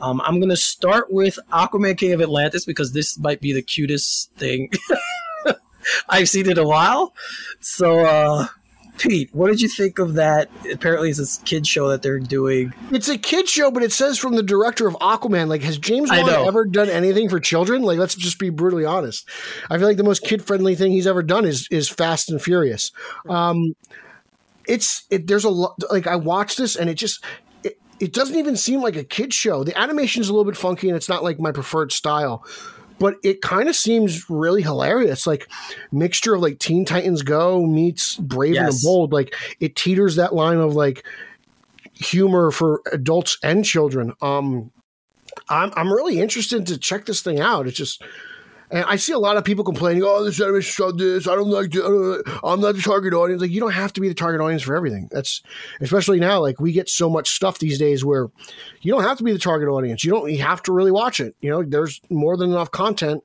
Um, I'm gonna start with Aquaman King of Atlantis because this might be the cutest thing I've seen in a while. So, uh, Pete, what did you think of that? Apparently, it's this kid show that they're doing. it's a kid show, but it says from the director of Aquaman. Like, has James Wan ever done anything for children? Like, let's just be brutally honest. I feel like the most kid friendly thing he's ever done is is Fast and Furious. Um, it's it, there's a lot. Like, I watched this and it just. It, it doesn't even seem like a kid show. The animation is a little bit funky and it's not like my preferred style. But it kind of seems really hilarious. Like mixture of like Teen Titans Go meets Brave and the Bold. Like it teeters that line of like humor for adults and children. Um, I'm I'm really interested to check this thing out. It's just. And I see a lot of people complaining, "Oh, this animation show this. I don't like. Uh, I'm not the target audience." Like, you don't have to be the target audience for everything. That's especially now. Like, we get so much stuff these days where you don't have to be the target audience. You don't. You have to really watch it. You know, there's more than enough content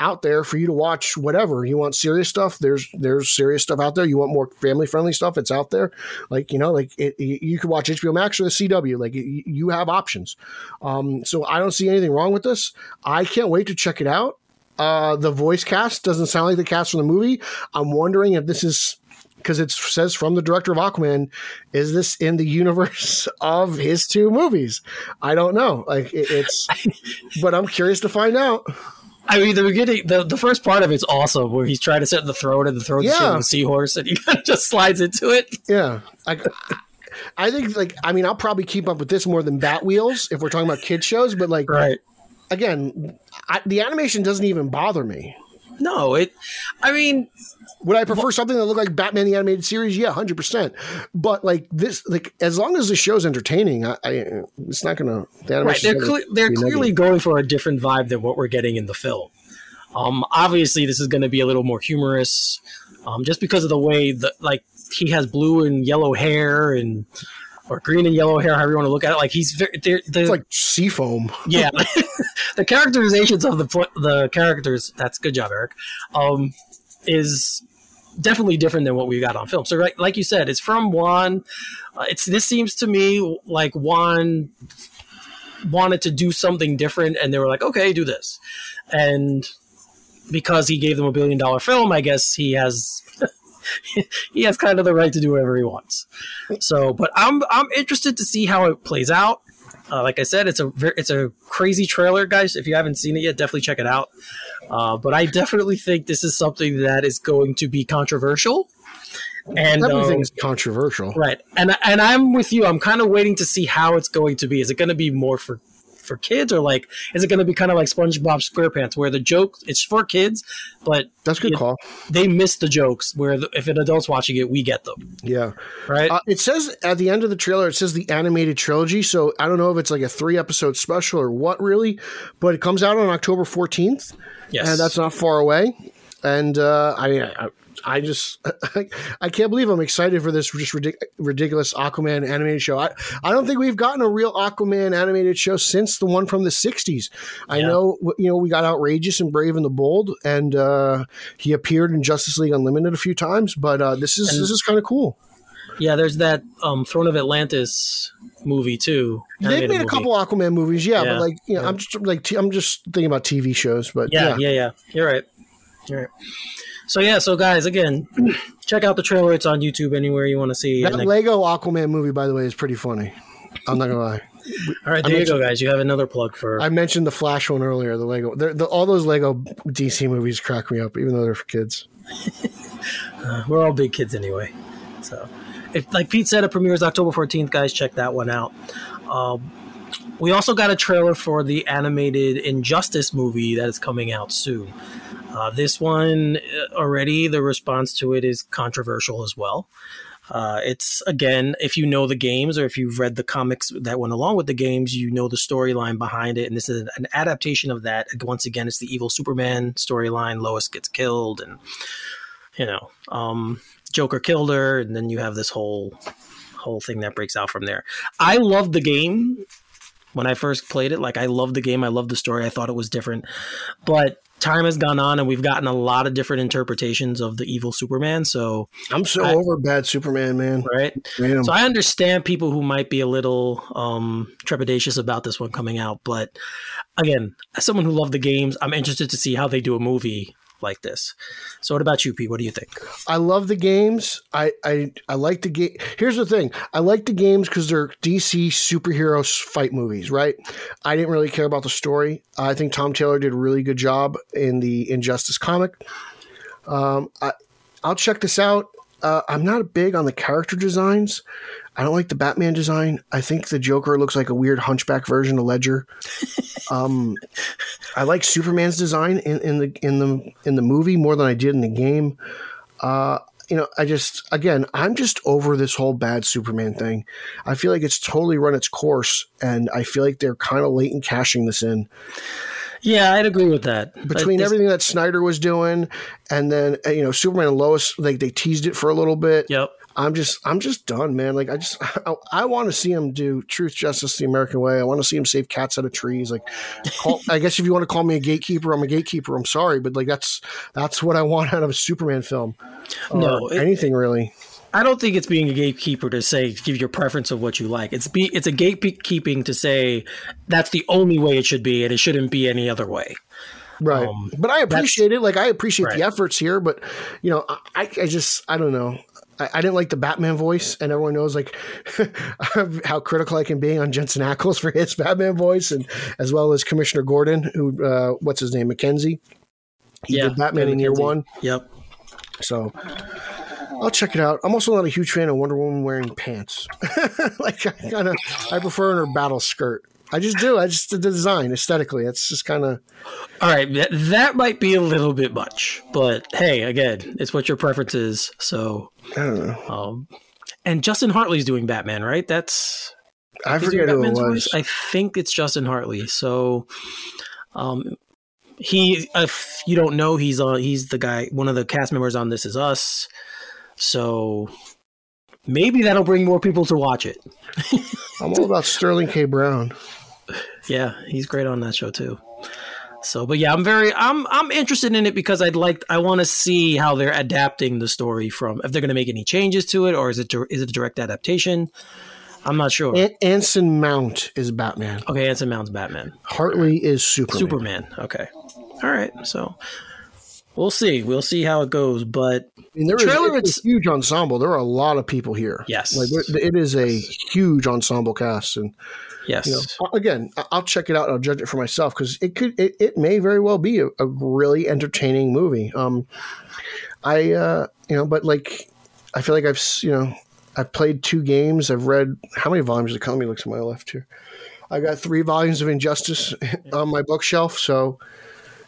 out there for you to watch whatever you want. Serious stuff. There's there's serious stuff out there. You want more family friendly stuff. It's out there. Like you know, like it, you could watch HBO Max or the CW. Like you you have options. Um, so I don't see anything wrong with this. I can't wait to check it out. Uh, the voice cast doesn't sound like the cast from the movie. I'm wondering if this is because it says from the director of Aquaman. Is this in the universe of his two movies? I don't know. Like it, it's, but I'm curious to find out. I mean, the beginning, the, the first part of it's awesome, where he's trying to sit in the throne and the throat Yeah. the seahorse, and he just slides into it. Yeah, I, I think like I mean I'll probably keep up with this more than Batwheels if we're talking about kid shows. But like Right? again, I, the animation doesn't even bother me. No, it. I mean, Would I prefer something that looked like Batman the animated series? Yeah, hundred percent. But like this, like as long as the show's entertaining, I, I it's not gonna. The right? They're cle- they're clearly negative. going for a different vibe than what we're getting in the film. Um, obviously, this is going to be a little more humorous, um, just because of the way that like he has blue and yellow hair and or green and yellow hair, however you want to look at it. Like he's very, they're, they're, It's like sea foam. yeah the characterizations of the the characters that's good job eric um is definitely different than what we got on film so right, like you said it's from Wan uh, it's this seems to me like Wan wanted to do something different and they were like okay do this and because he gave them a billion dollar film i guess he has he has kind of the right to do whatever he wants so but i'm i'm interested to see how it plays out uh, like I said, it's a it's a crazy trailer, guys. If you haven't seen it yet, definitely check it out. Uh, but I definitely think this is something that is going to be controversial. And Everything um, is controversial. right, and and I'm with you. I'm kind of waiting to see how it's going to be. Is it going to be more for for kids, or like is it going to be kind of like SpongeBob SquarePants, where the joke it's for kids, but That's a good call. they miss the jokes. Where the, if an adult's watching it, we get them. Yeah. Right? Uh, it says at the end of the trailer, it says the animated trilogy. So I don't know if it's like a three episode special or what really, but it comes out on October 14th. yes, and that's not far away. And uh, I mean, I, I just I can't believe I'm excited for this just ridic- ridiculous Aquaman animated show. I, I don't think we've gotten a real Aquaman animated show since the one from the '60s. I Yeah. know you know we got outrageous and brave and the bold, and uh, he appeared in Justice League Unlimited a few times. But uh, this is And- this is kind of cool. Yeah, there's that um, Throne of Atlantis movie too. They've made a movie. couple Aquaman movies, yeah, Yeah. but like you know, I'm just like t- I'm just thinking about TV shows, but Yeah, yeah, yeah, yeah. You're right. You're right. So yeah, so guys, again, check out the trailer. It's on YouTube anywhere you want to see. that Lego Aquaman movie, by the way, is pretty funny. I'm not gonna lie. all right, there you go, guys. You have another plug for. I mentioned the Flash one earlier. The Lego, the, all those Lego DC movies crack me up, even though they're for kids. We're all big kids anyway. So, if like Pete said, it premieres October 14th. Guys, check that one out. Um, we also got a trailer for the animated Injustice movie that is coming out soon. Uh, this one uh, already, the response to it is controversial as well. Uh, it's again, if you know the games or if you've read the comics that went along with the games, you know the storyline behind it, and this is an adaptation of that. Once again, it's the evil Superman storyline. Lois gets killed, and you know, um, Joker killed her, and then you have this whole whole thing that breaks out from there. I loved the game when I first played it. Like I loved the game, I loved the story. I thought it was different, but time has gone on, and we've gotten a lot of different interpretations of the evil Superman. So I'm so I- over bad Superman, man. right. Man. So I understand people who might be a little um, trepidatious about this one coming out, but again, as someone who loved the games, I'm interested to see how they do a movie like this. So, what about you, Pete? What do you think? I love the games. I I, I like the game. Here's the thing: I like the games because they're DC superhero fight movies, right? I didn't really care about the story. I think Tom Taylor did a really good job in the Injustice comic. Um, I I'll check this out. Uh, I'm not big on the character designs. I don't like the Batman design. I think the Joker looks like a weird hunchback version of Ledger. um, I like Superman's design in, in the in the in the movie more than I did in the game. Uh, you know, I just again, I'm just over this whole bad Superman thing. I feel like it's totally run its course, and I feel like they're kind of late in cashing this in Yeah, I'd agree with that. between This- everything that Snyder was doing, and then uh, you know, Superman and Lois, like they teased it for a little bit. Yep. I'm just, I'm just done, man. Like I just, I, I want to see him do truth, justice, the American way. I want to see him save cats out of trees. Like, call, I guess if you want to call me a gatekeeper, I'm a gatekeeper. I'm sorry, but like that's that's what I want out of a Superman film. No, it- anything really. I don't think it's being a gatekeeper to say give your preference of what you like. It's be it's a gatekeeping to say that's the only way it should be, and it shouldn't be any other way. Right. Um, but I appreciate it. Like I appreciate Right. the efforts here, but you know, I, I just I don't know. I, I didn't like the Batman voice, and everyone knows like how critical I can be on Jensen Ackles for his Batman voice, and as well as Commissioner Gordon, who uh, what's his name, McKenzie. He Yeah, did Batman in year one, Yep. so I'll check it out. I'm also not a huge fan of Wonder Woman wearing pants. like I kind of I prefer in her battle skirt. I just do. I just the design aesthetically. It's just kind of All right, that, that might be a little bit much, but hey, again, it's what your preference is. So, I don't know. um, and Justin Hartley's doing Batman, right? That's I forget who it was. voice? I think it's Justin Hartley. So, um, he, if you don't know, he's on. He's the guy. One of the cast members on This Is Us. So maybe that'll bring more people to watch it. I'm all about Sterling K. Brown. Yeah, he's great on that show too. So, but yeah, I'm very, I'm, I'm interested in it because I'd like, I want to see how they're adapting the story from, if they're going to make any changes to it, or is it is it a direct adaptation? I'm not sure. An- Anson Mount is Batman. okay, Anson Mount's Batman. Hartley is Superman. Superman. Okay. All right. So we'll see. We'll see how it goes. But I mean, there is- Trailer, it's a huge ensemble. There are a lot of people here. Yes. like there- it is a huge ensemble cast, and yes, you know, again, I- I'll check it out. and I'll judge it for myself because it could, it, it may very well be a, a really entertaining movie. Um, I, uh, you know, but like, I feel like I've, you know, I've played two games. I've read how many volumes of the Economy looks to my left here. I got three volumes of Injustice on my bookshelf, so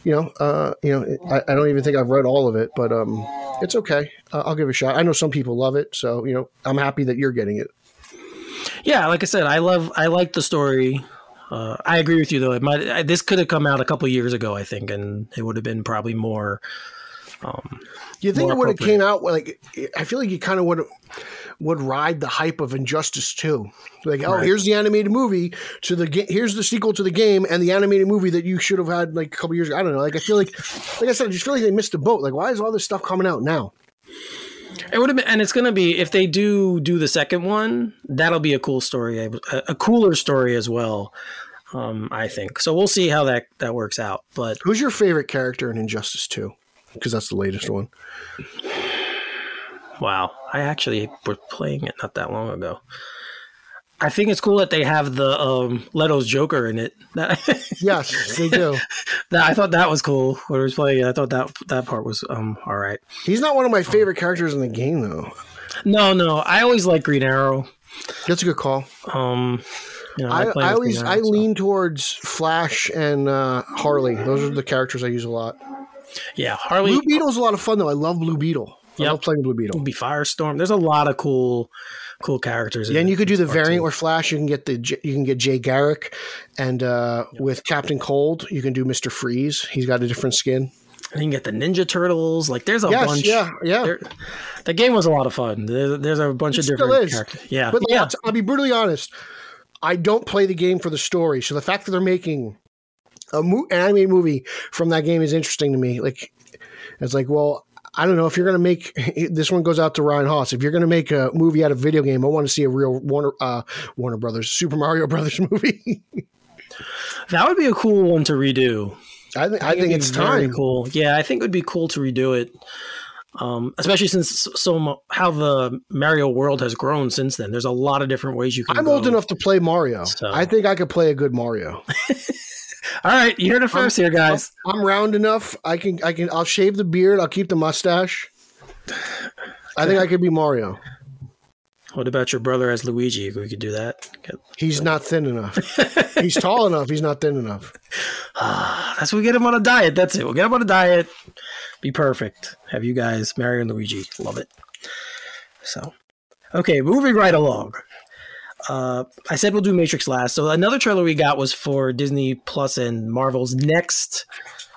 you know, uh, you know, I, I don't even think I've read all of it, but um, it's okay. Uh, I'll give it a shot. I know some people love it, so you know, I'm happy that you're getting it. yeah. Like I said, I love, I like the story. Uh, I agree with you though. It might, I, this could have come out a couple years ago, I think, and it would have been probably more. Um, You think it would have came out like? I feel like you kind of would would ride the hype of Injustice too. Like, oh, Right. here's the animated movie to the ga- here's the sequel to the game and the animated movie that you should have had like a couple years ago. I don't know. Like, I feel like, like I said, I just feel like they missed the boat. Like, why is all this stuff coming out now? It would have been, and it's going to be if they do do the second one, that'll be a cool story, a, a cooler story as well. Um, I think so. We'll see how that that works out. But Who's your favorite character in Injustice 2? Because that's the latest one. wow, I actually was playing it not that long ago. I think it's cool that they have the um, Leto's Joker in it. yes, they do. I thought that was cool when I was playing. it. I thought that that part was um all right. He's not one of my favorite characters in the game, though. No, no, I always like Green Arrow. That's a good call. Um, you know, I, play I always Green I so- lean towards Flash and uh, Harley. Those are the characters I use a lot. Yeah, Harley Blue Beetle's a lot of fun though. I love Blue Beetle. I love playing Blue Beetle. would be Firestorm. There's a lot of cool, cool characters. in Yeah, and you could do the variant where Flash. You can get the you can get Jay Garrick, and uh, with Captain Cold, you can do Mister Freeze. He's got a different skin. And you can get the Ninja Turtles. Like there's a yes, bunch. yeah, yeah. There, the game was a lot of fun. There's, there's a bunch It of different is. characters. Yeah, But yeah. I'll, I'll be brutally honest. I don't play the game for the story, so the fact that they're making a mo- an animated movie from that game is interesting to me. Like, it's like, well, I don't know if you're going to make this one goes out to Ryan Haas. If you're going to make a movie out of video game, I want to see a real Warner uh, Warner Brothers Super Mario Brothers movie. that would be a cool one to redo. I, think I it'd think be it's very time. cool. Yeah, I think it would be cool to redo it. Um, especially since so how the Mario world has grown since then. There's a lot of different ways you can. I'm go. old enough to play Mario. So- I think I could play a good Mario. All right, you heard it first here, guys. I'm round enough. I can. I can. I'll shave the beard. I'll keep the mustache. I think I could be Mario. What about your brother as Luigi? We could do that. He's not thin enough. He's tall enough. He's not thin enough. Ah, that's what we get him on a diet. That's it. We'll get him on a diet. Be perfect. Have you guys Mario and Luigi? Love it. So, okay, moving right along. Uh, I said we'll do Matrix last. So another trailer we got was for Disney Plus and Marvel's next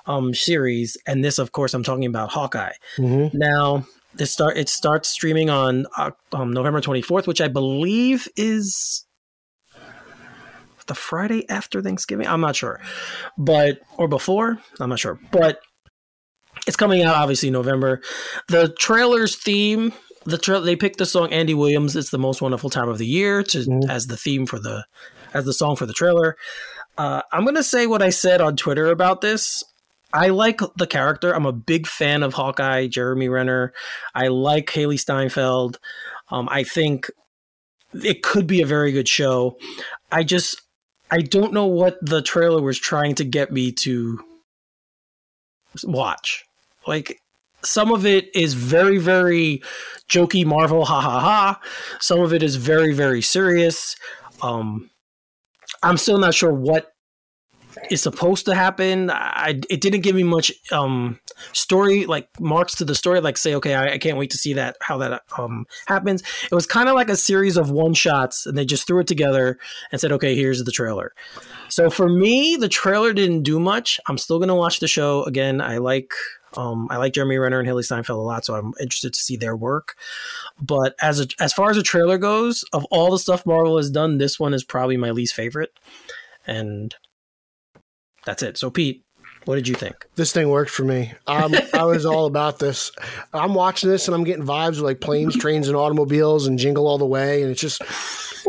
um, series, and this, of course, I'm talking about Hawkeye. Mhm. Now, this start it starts streaming on uh, um, November 24th, which I believe is the Friday after Thanksgiving. I'm not sure, but or before. I'm not sure, but it's coming out obviously November. The trailer's theme. The tra- they picked the song Andy Williams. It's the most wonderful time of the year to Mhm. as the theme for the as the song for the trailer. Uh, I'm gonna say what I said on Twitter about this. I like the character. I'm a big fan of Hawkeye, Jeremy Renner. I like Hailee Steinfeld. Um, I think it could be a very good show. I just I don't know what the trailer was trying to get me to watch. Like some of it is very very jokey Marvel ha ha ha. Some of it is very very serious. Um I'm still not sure what is supposed to happen. I it didn't give me much um story like marks to the story like say okay I, I can't wait to see that how that um happens. It was kind of like a series of one shots and they just threw it together and said okay here's the trailer. So for me the trailer didn't do much. I'm still to watch the show again. I like um I like Jeremy Renner and Hailee Steinfeld a lot so I'm interested to see their work. But as a, as far as a trailer goes, of all the stuff Marvel has done, this one is probably my least favorite. And that's it. So Pete, what did you think? This thing worked for me. Um, I was all about this. I'm watching this and I'm getting vibes of like planes, trains, and automobiles and jingle all the way. And it's just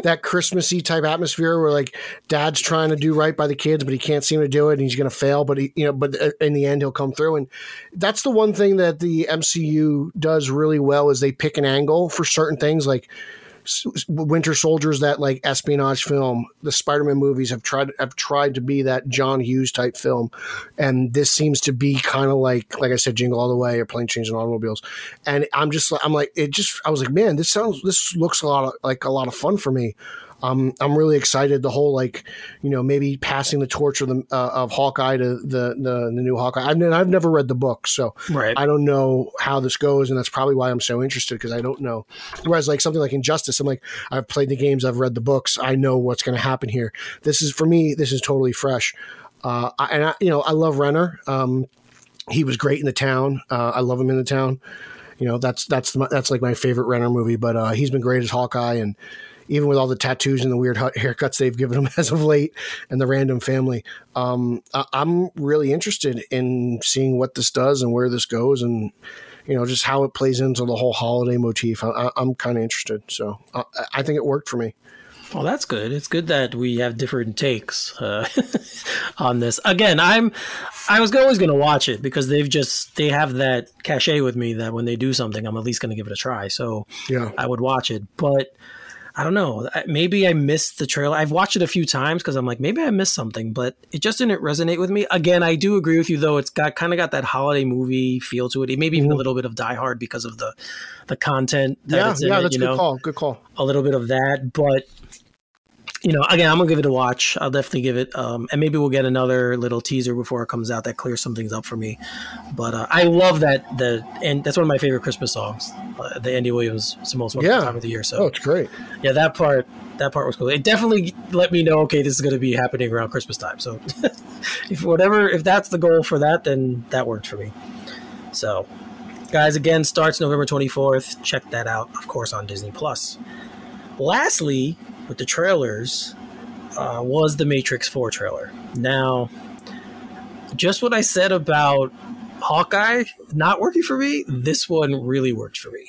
that Christmassy type atmosphere where like dad's trying to do right by the kids, but he can't seem to do it and he's going to fail. But he, you know, but in the end, he'll come through. And that's the one thing that the MCU does really well is they pick an angle for certain things like Winter Soldiers, that like espionage film. The Spider-Man movies have tried have tried to be that John Hughes type film, and this seems to be kind of like like I said, Jingle All the Way or Plane Trains and Automobiles. And I'm just I'm like it just I was like, man, this sounds this looks a lot of like a lot of fun for me. Um, I'm really excited. The whole like, you know, maybe passing the torch of the uh, of Hawkeye to the the, the new Hawkeye. I've, I've never read the book, so Right. I don't know how this goes, and that's probably why I'm so interested because I don't know. Whereas like something like Injustice, I'm like I've played the games, I've read the books, I know what's going to happen here. This is for me, this is totally fresh, uh, I, and I, you know I love Renner. Um, he was great in the town. Uh, I love him in the town. You know that's that's the, that's like my favorite Renner movie, but uh, he's been great as Hawkeye and. Even with all the tattoos and the weird haircuts they've given him as of late, and the random family, um, I- I'm really interested in seeing what this does and where this goes, and you know, just how it plays into the whole holiday motif. I, am kind of interested. So I, I think it worked for me. Well, that's good. It's good that we have different takes uh, on this. Again, I'm I was always going to watch it because they've just they have that cachet with me that when they do something, I'm at least going to give it a try. So yeah, I would watch it. But I don't know. Maybe I missed the trailer. I've watched it a few times because I'm like, maybe I missed something, but it just didn't resonate with me. Again, I do agree with you though. It's got kind of got that holiday movie feel to it. Maybe even mm-hmm. a little bit of Die Hard because of the the content. That yeah, yeah, it, that's good know? call. Good call. A little bit of that, but you know, again, I'm gonna give it a watch. I'll definitely give it, um, and maybe we'll get another little teaser before it comes out that clears some things up for me. But uh, I love that the and that's one of my favorite Christmas songs. Uh, the Andy Williams, it's the most wonderful yeah. time of the year. So, oh, it's great. Yeah, that part, that part was cool. It definitely let me know, okay, this is gonna be happening around Christmas time. So, if whatever, if that's the goal for that, then that worked for me. So, guys, again, starts November 24th. Check that out, of course, on Disney Plus. Lastly, with the trailers uh, was the Matrix 4 trailer. Now, just what I said about Hawkeye not working for me, this one really worked for me.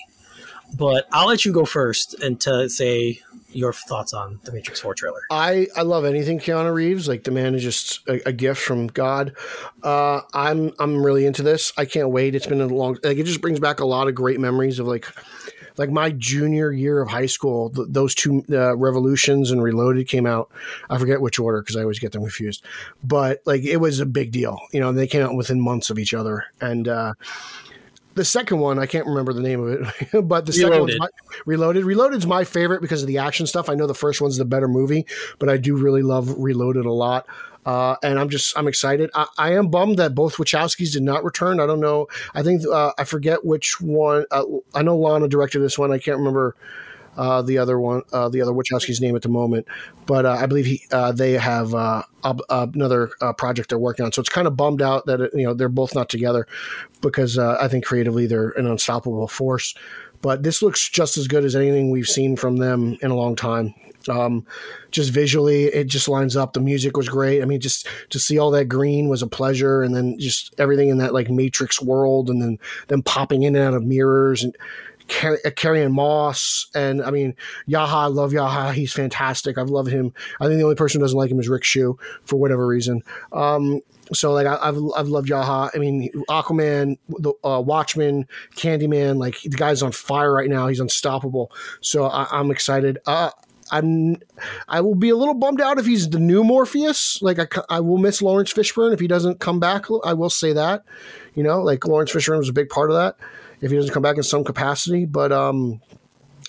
But I'll let you go first and to say your thoughts on the Matrix 4 trailer. I, I love anything Keanu Reeves. Like the man is just a, a gift from God. Uh, I'm I'm really into this. I can't wait. It's been a long like it just brings back a lot of great memories of like like my junior year of high school, th- those two uh, Revolutions and Reloaded came out. I forget which order because I always get them confused, but like it was a big deal. You know, they came out within months of each other, and uh, the second one I can't remember the name of it, but the second one, Reloaded. Reloaded's my favorite because of the action stuff. I know the first one's the better movie, but I do really love Reloaded a lot. Uh, and I'm just I'm excited. I, I, am bummed that both Wachowskis did not return. I don't know. I think uh, I forget which one. Uh, I know Lana directed this one. I can't remember uh, the other one, uh, the other Wachowski's name at the moment, but uh, I believe he they have another project they're working on. So it's kind of bummed out that it, you know they're both not together because I think creatively they're an unstoppable force. But this looks just as good as anything we've seen from them in a long time. Um, just visually, it just lines up. The music was great. I mean, just to see all that green was a pleasure, and then just everything in that like Matrix world, and then them popping in and out of mirrors and. Car- uh, Moss, and I mean Yahya. I love Yahya. He's fantastic. I've loved him. I think the only person who doesn't like him is Rick Shu for whatever reason. Um, so like I, have I've loved Yahya. I mean Aquaman, the uh, Candyman. Like the guy's on fire right now. He's unstoppable. So I, am excited. Uh, I'm I will be a little bummed out if he's the new Morpheus. Like I, I will miss Laurence Fishburne if he doesn't come back. I will say that, you know, like Laurence Fishburne was a big part of that. If he doesn't come back in some capacity, but um,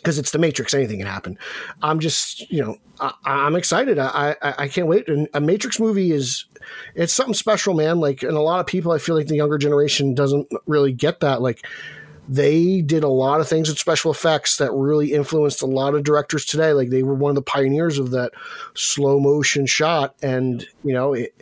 because it's the Matrix, anything can happen. I'm just, you know, I, am excited. I, I, I can't wait. And a Matrix movie is, it's something special, man. Like, and a lot of people, I feel like the younger generation doesn't really get that. Like, they did a lot of things with special effects that really influenced a lot of directors today. Like they were one of the pioneers of that slow motion shot, and you know, it,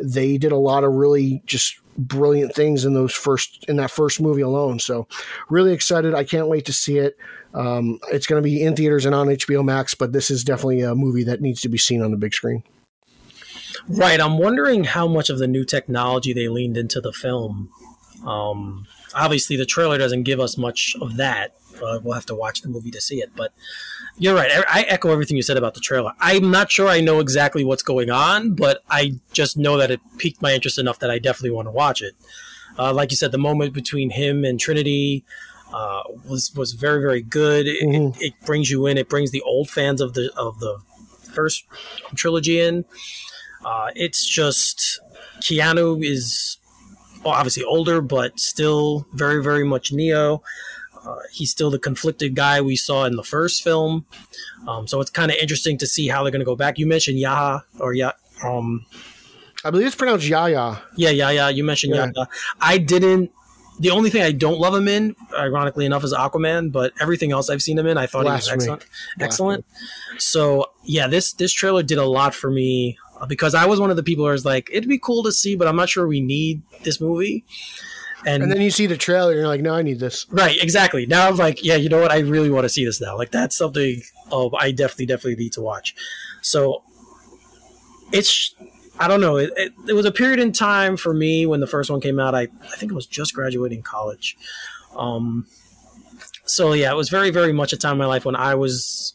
they did a lot of really just brilliant things in those first in that first movie alone. So, really excited! I can't wait to see it. Um, it's going to be in theaters and on HBO Max, but this is definitely a movie that needs to be seen on the big screen. Right. I'm wondering how much of the new technology they leaned into the film. Um, obviously the trailer doesn't give us much of that. Uh, we'll have to watch the movie to see it. But you're right. I, I echo everything you said about the trailer. I'm not sure I know exactly what's going on, but I just know that it piqued my interest enough that I definitely want to watch it. Uh, like you said, the moment between him and Trinity uh, was was very very good. Mm-hmm. It, it, brings you in. It brings the old fans of the of the first trilogy in. Uh, it's just Keanu is obviously older, but still very, very much Neo. Uh, he's still the conflicted guy we saw in the first film. Um, so it's kind of interesting to see how they're going to go back. You mentioned Yaha or yeah, um, I believe it's pronounced Yaya. Yeah, yeah. You mentioned yeah. Yaya. I didn't. The only thing I don't love him in, ironically enough, is Aquaman. But everything else I've seen him in, I thought Blasphemy. he was excellent. Excellent. So yeah, this this trailer did a lot for me because I was one of the people who was like, it'd be cool to see, but I'm not sure we need this movie. And, and then you see the trailer, and you're like, no, I need this. Right, exactly. Now I'm like, yeah, you know what? I really want to see this now. Like that's something. Oh, I definitely, definitely need to watch. So it's. I don't know. It, it, it was a period in time for me when the first one came out. I, I think it was just graduating college. Um, so yeah, it was very, very much a time in my life when I was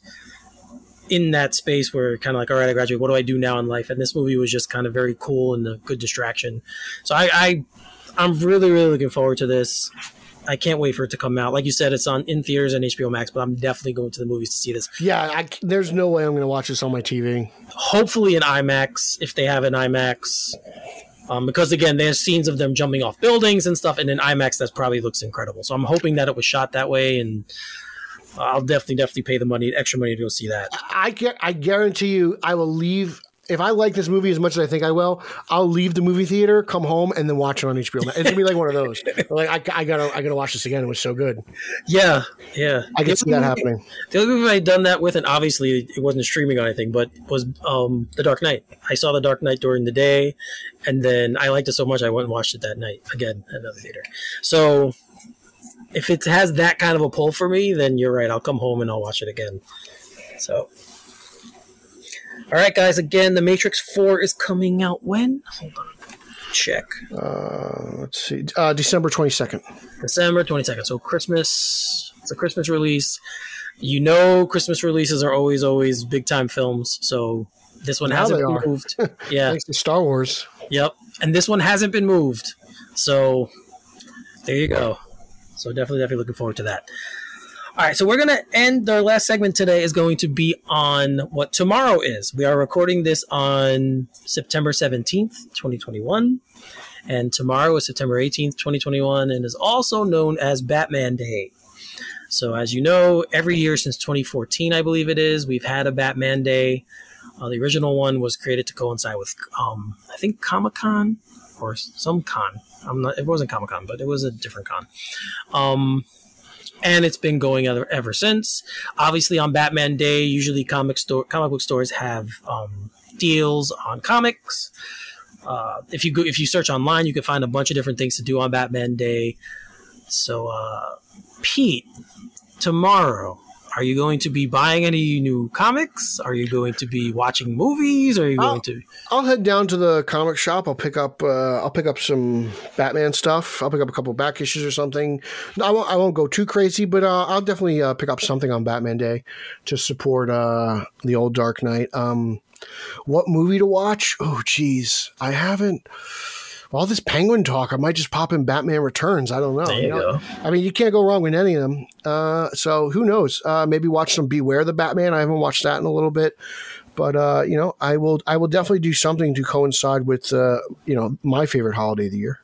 in that space where kind of like, all right, I graduate. What do I do now in life? And this movie was just kind of very cool and a good distraction. So I, I I'm really, really looking forward to this. I can't wait for it to come out. Like you said, it's on in theaters and HBO Max, but I'm definitely going to the movies to see this. Yeah, I, there's no way I'm going to watch this on my TV. Hopefully in IMAX if they have an IMAX. Um, because again, there's scenes of them jumping off buildings and stuff, and in IMAX that probably looks incredible. So I'm hoping that it was shot that way, and I'll definitely, definitely pay the money, extra money to go see that. I get, I guarantee you, I will leave. If I like this movie as much as I think I will, I'll leave the movie theater, come home, and then watch it on HBO. It's gonna be like one of those. Like I, I gotta, I gotta watch this again. It was so good. Yeah, yeah. I can see that happening. The only movie I'd done that with, and obviously it wasn't streaming or anything, but was um, The Dark Knight. I saw The Dark Knight during the day, and then I liked it so much I went and watched it that night again at another theater. So if it has that kind of a pull for me, then you're right. I'll come home and I'll watch it again. So, all right, guys. Again, The Matrix Four is coming out when? Hold on, check. Uh, let's see, uh, December twenty second. December twenty second. So Christmas. It's a Christmas release. You know, Christmas releases are always, always big time films. So this one Now hasn't been are. moved. Yeah. Thanks to Star Wars. Yep. And this one hasn't been moved. So there you go. So definitely, definitely looking forward to that. All right, so we're gonna end our last segment today is going to be on what tomorrow is. We are recording this on September 17th, 2021. And tomorrow is September 18th, 2021, and is also known as Batman Day. So, as you know, every year since 2014, I believe it is, we've had a Batman Day. Uh, the original one was created to coincide with, um, I think, Comic Con or some con. I'm not. It wasn't Comic Con, but it was a different con. Um, and it's been going ever, ever since. Obviously, on Batman Day, usually comic store comic book stores have um, deals on comics. Uh, if you go, if you search online, you can find a bunch of different things to do on Batman Day. So, uh, Pete, tomorrow, are you going to be buying any new comics? Are you going to be watching movies? Are you Oh. going to? I'll head down to the comic shop. I'll pick up. Uh, I'll pick up some Batman stuff. I'll pick up a couple back issues or something. I won't. I won't go too crazy, but uh, I'll definitely uh, pick up something on Batman Day to support uh, the old Dark Knight. Um, what movie to watch? Oh, geez, I haven't. All this Penguin talk, I might just pop in Batman Returns. I don't know. There you know? go. I mean, you can't go wrong with any of them. Uh, so who knows? Uh, maybe watch some Beware the Batman. I haven't watched that in a little bit, but uh, you know, I will. I will definitely do something to coincide with uh, you know my favorite holiday of the year.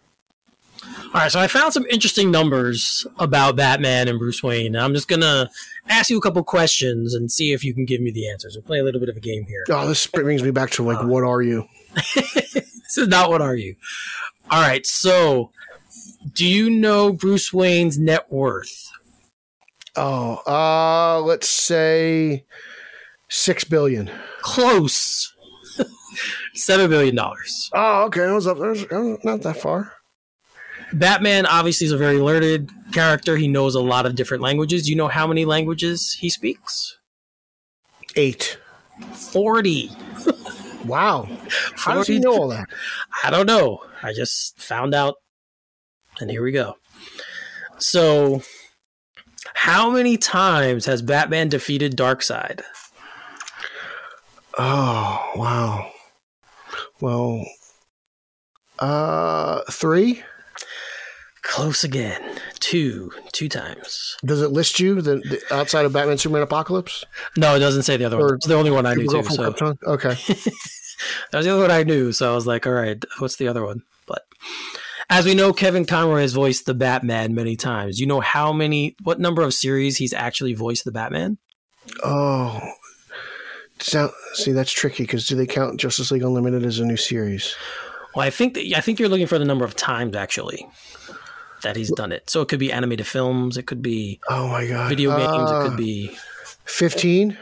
All right, so I found some interesting numbers about Batman and Bruce Wayne. I'm just gonna ask you a couple questions and see if you can give me the answers. We'll play a little bit of a game here. Oh, this brings me back to like, what are you? This is not what are you? All right, so do you know Bruce Wayne's net worth? Oh, uh, let's say six billion. Close. Seven billion dollars. Oh, okay, I was up there. Not that far. Batman obviously is a very learned character. He knows a lot of different languages. Do you know how many languages he speaks? Eight. Forty. Wow. How does he know all that? I don't know. I just found out, and here we go. So, how many times has Batman defeated Darkseid? Oh, wow. Well, uh, three. Close again. Two. Two times. Does it list you the, the outside of Batman Superman Apocalypse? No, it doesn't say the other one. It's the only one I knew too. So Okay. that was the other one I knew. So I was like, all right, what's the other one? But as we know, Kevin Conroy has voiced the Batman many times. You know how many, what number of series he's actually voiced the Batman? Oh, so, see, that's tricky because do they count Justice League Unlimited as a new series? Well, I think that, I think you're looking for the number of times actually that he's done it. So it could be animated films, it could be Oh my god! video games, it Uh, could be fifteen.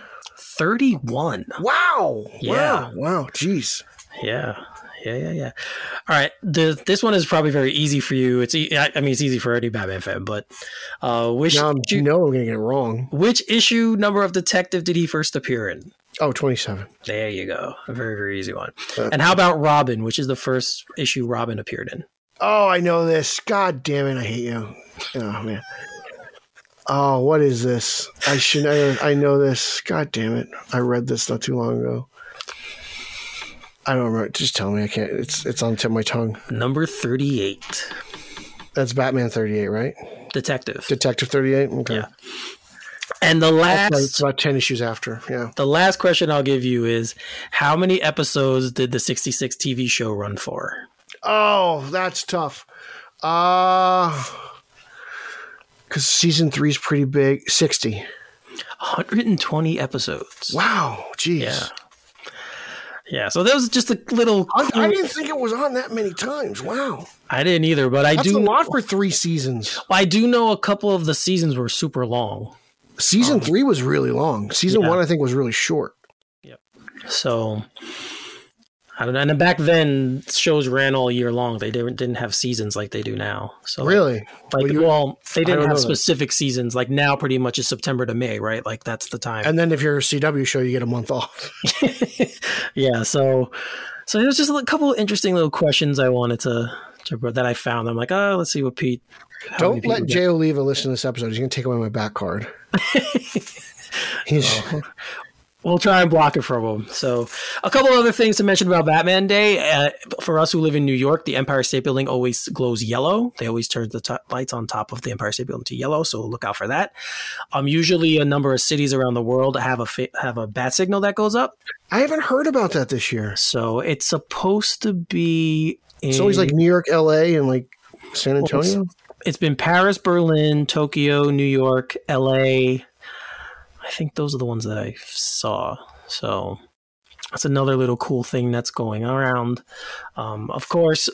31. Wow! Yeah. Wow! Wow! Jeez. Yeah. Yeah, yeah, yeah. All right. The, this one is probably very easy for you. It's e- I mean it's easy for any Batman fan, but uh which Now I'm, you know I'm gonna get it wrong. which issue number of Detective did he first appear in? Oh, 27. There you go. A very very easy one. Uh, And how about Robin, which is the first issue Robin appeared in? Oh, I know this. God damn it, I hate you. Oh man. Oh, what is this? I should. I, I know this. God damn it! I read this not too long ago. I don't remember. Just tell me. I can't. It's it's on the tip of my tongue. Number 38, That's Batman thirty eight, right? Detective. Detective thirty eight. Okay. Yeah. and the last It's about ten issues after. Yeah. the last question I'll give you is how many episodes did the 66 TV show run for? Oh, that's tough. Uh because season three is pretty big. Sixty. 120 episodes. Wow. Jeez. Yeah. Yeah, so that was just a little. I, I didn't think it was on that many times. Wow. I didn't either, but I That's do. a lot for three seasons. I do know a couple of the seasons were super long. Season three was really long. Season Yeah. one, I think, was really short. Yep. So I don't know. And then back then, shows ran all year long. They didn't didn't have seasons like they do now. So Really? like, Well, you- well, they didn't have that. specific seasons. Like now, pretty much is September to May, right? Like that's the time. And then if you're a CW show, you get a month off. yeah. So so there's just a couple of interesting little questions I wanted to. to that I found. I'm like, oh, let's see what Pete. Don't let Jay Oliva listen to this episode. He's going to take away my back card. He's oh. We'll try and block it from them. So, a couple other things to mention about Batman Day. Uh, for us who live in New York, the Empire State Building always glows yellow. They always turn the top lights on top of the Empire State Building to yellow, so look out for that. Um, usually, a number of cities around the world have a fa- have a bat signal that goes up. I haven't heard about that this year. So it's supposed to be. In, It's always like New York, LA, and like San Antonio. it's been Paris, Berlin, Tokyo, New York, LA. I think those are the ones that I saw. So that's another little cool thing that's going around. Um, of course,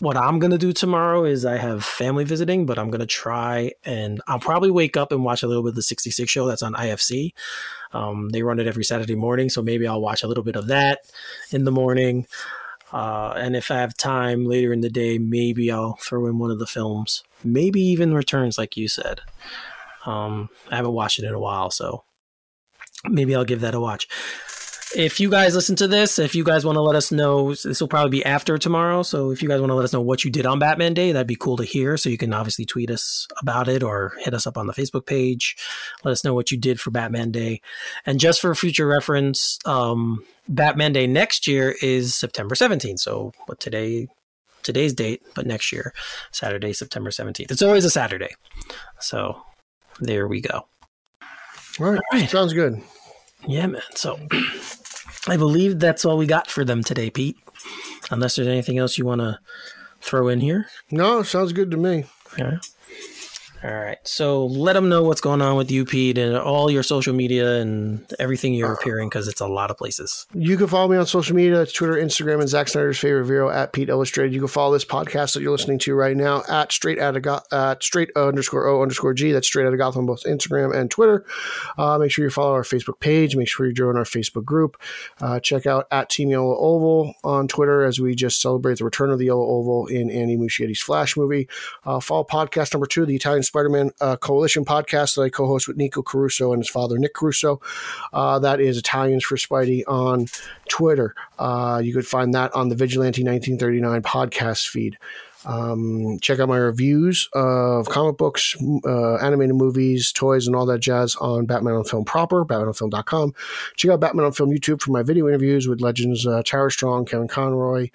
what I'm gonna do tomorrow is I have family visiting, but I'm gonna try and I'll probably wake up and watch a little bit of the 66 show that's on IFC. Um, they run it every Saturday morning, so maybe I'll watch a little bit of that in the morning. Uh, and if I have time later in the day, maybe I'll throw in one of the films. Maybe even Returns, like you said. Um, I haven't watched it in a while, so maybe I'll give that a watch. If you guys listen to this, if you guys want to let us know, this will probably be after tomorrow. So if you guys want to let us know what you did on Batman Day, that'd be cool to hear. So you can obviously tweet us about it or hit us up on the Facebook page. Let us know what you did for Batman Day. And just for future reference, um, Batman Day next year is September 17th. So what today today's date, but next year, Saturday, September 17th. It's always a Saturday. So there we go. All right. All right. Sounds good. Yeah, man. So I believe that's all we got for them today, Pete. Unless there's anything else you want to throw in here. No, sounds good to me. Yeah. All right. So let them know what's going on with you, Pete, and all your social media and everything you're appearing because it's a lot of places. You can follow me on social media. It's Twitter, Instagram, and Zack Snyder's favorite Vero at Pete Illustrated. You can follow this podcast that you're listening to right now at straight out of Go- at straight underscore o underscore g. That's straight out of Gotham on both Instagram and Twitter. Uh, make sure you follow our Facebook page. Make sure you join our Facebook group. Uh, check out at Team Yellow Oval on Twitter as we just celebrate the return of the Yellow Oval in Andy Muschietti's Flash movie. Uh, follow podcast number two, the Italian Spider-Man uh, Coalition podcast that I co-host with Nico Caruso and his father Nick Caruso. Uh, that is Italians for Spidey on Twitter. Uh, you could find that on the Vigilante 1939 podcast feed. Um, check out my reviews of comic books, uh, animated movies, toys, and all that jazz on Batman on Film proper, batmanonfilm.com. Check out Batman on Film YouTube for my video interviews with legends uh, Tara Strong, Kevin Conroy,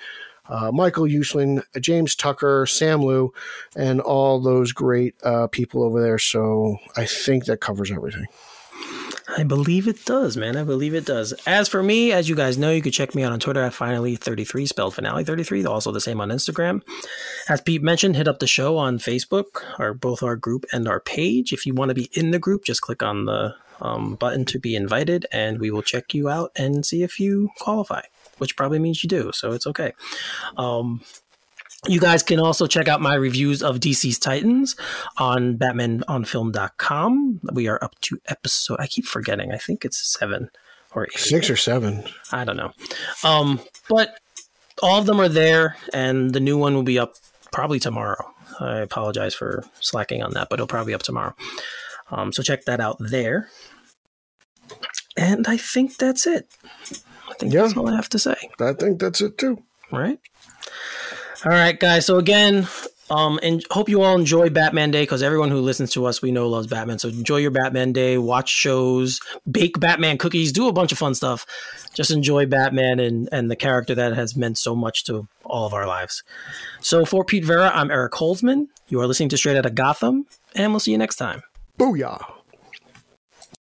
uh, Michael Uslan, James Tucker, Sam Liu, and all those great uh, people over there. So I think that covers everything. I believe it does, man. I believe it does. As for me, as you guys know, you can check me out on Twitter at finally33, spelled finale33, also the same on Instagram. As Pete mentioned, hit up the show on Facebook, or both our group and our page. If you want to be in the group, just click on the um, button to be invited, and we will check you out and see if you qualify, which probably means you do, so it's okay. Um, you guys can also check out my reviews of DC's Titans on batmanonfilm.com. We are up to episode, I keep forgetting, I think it's seven or eight. Six or seven. I don't know. Um, but all of them are there, and the new one will be up probably tomorrow. I apologize for slacking on that, but it'll probably be up tomorrow. Um, so check that out there. And I think that's it. I think Yeah. that's all I have to say, I think that's it too. right? All right, guys. So again, um, and hope you all enjoy Batman Day because everyone who listens to us, we know loves Batman. So enjoy your Batman Day. Watch shows, bake Batman cookies, do a bunch of fun stuff. Just enjoy Batman and and the character that has meant so much to all of our lives. So for Pete Vera, I'm Eric Holzman. You are listening to Straight Outta Gotham, and we'll see you next time. Booyah.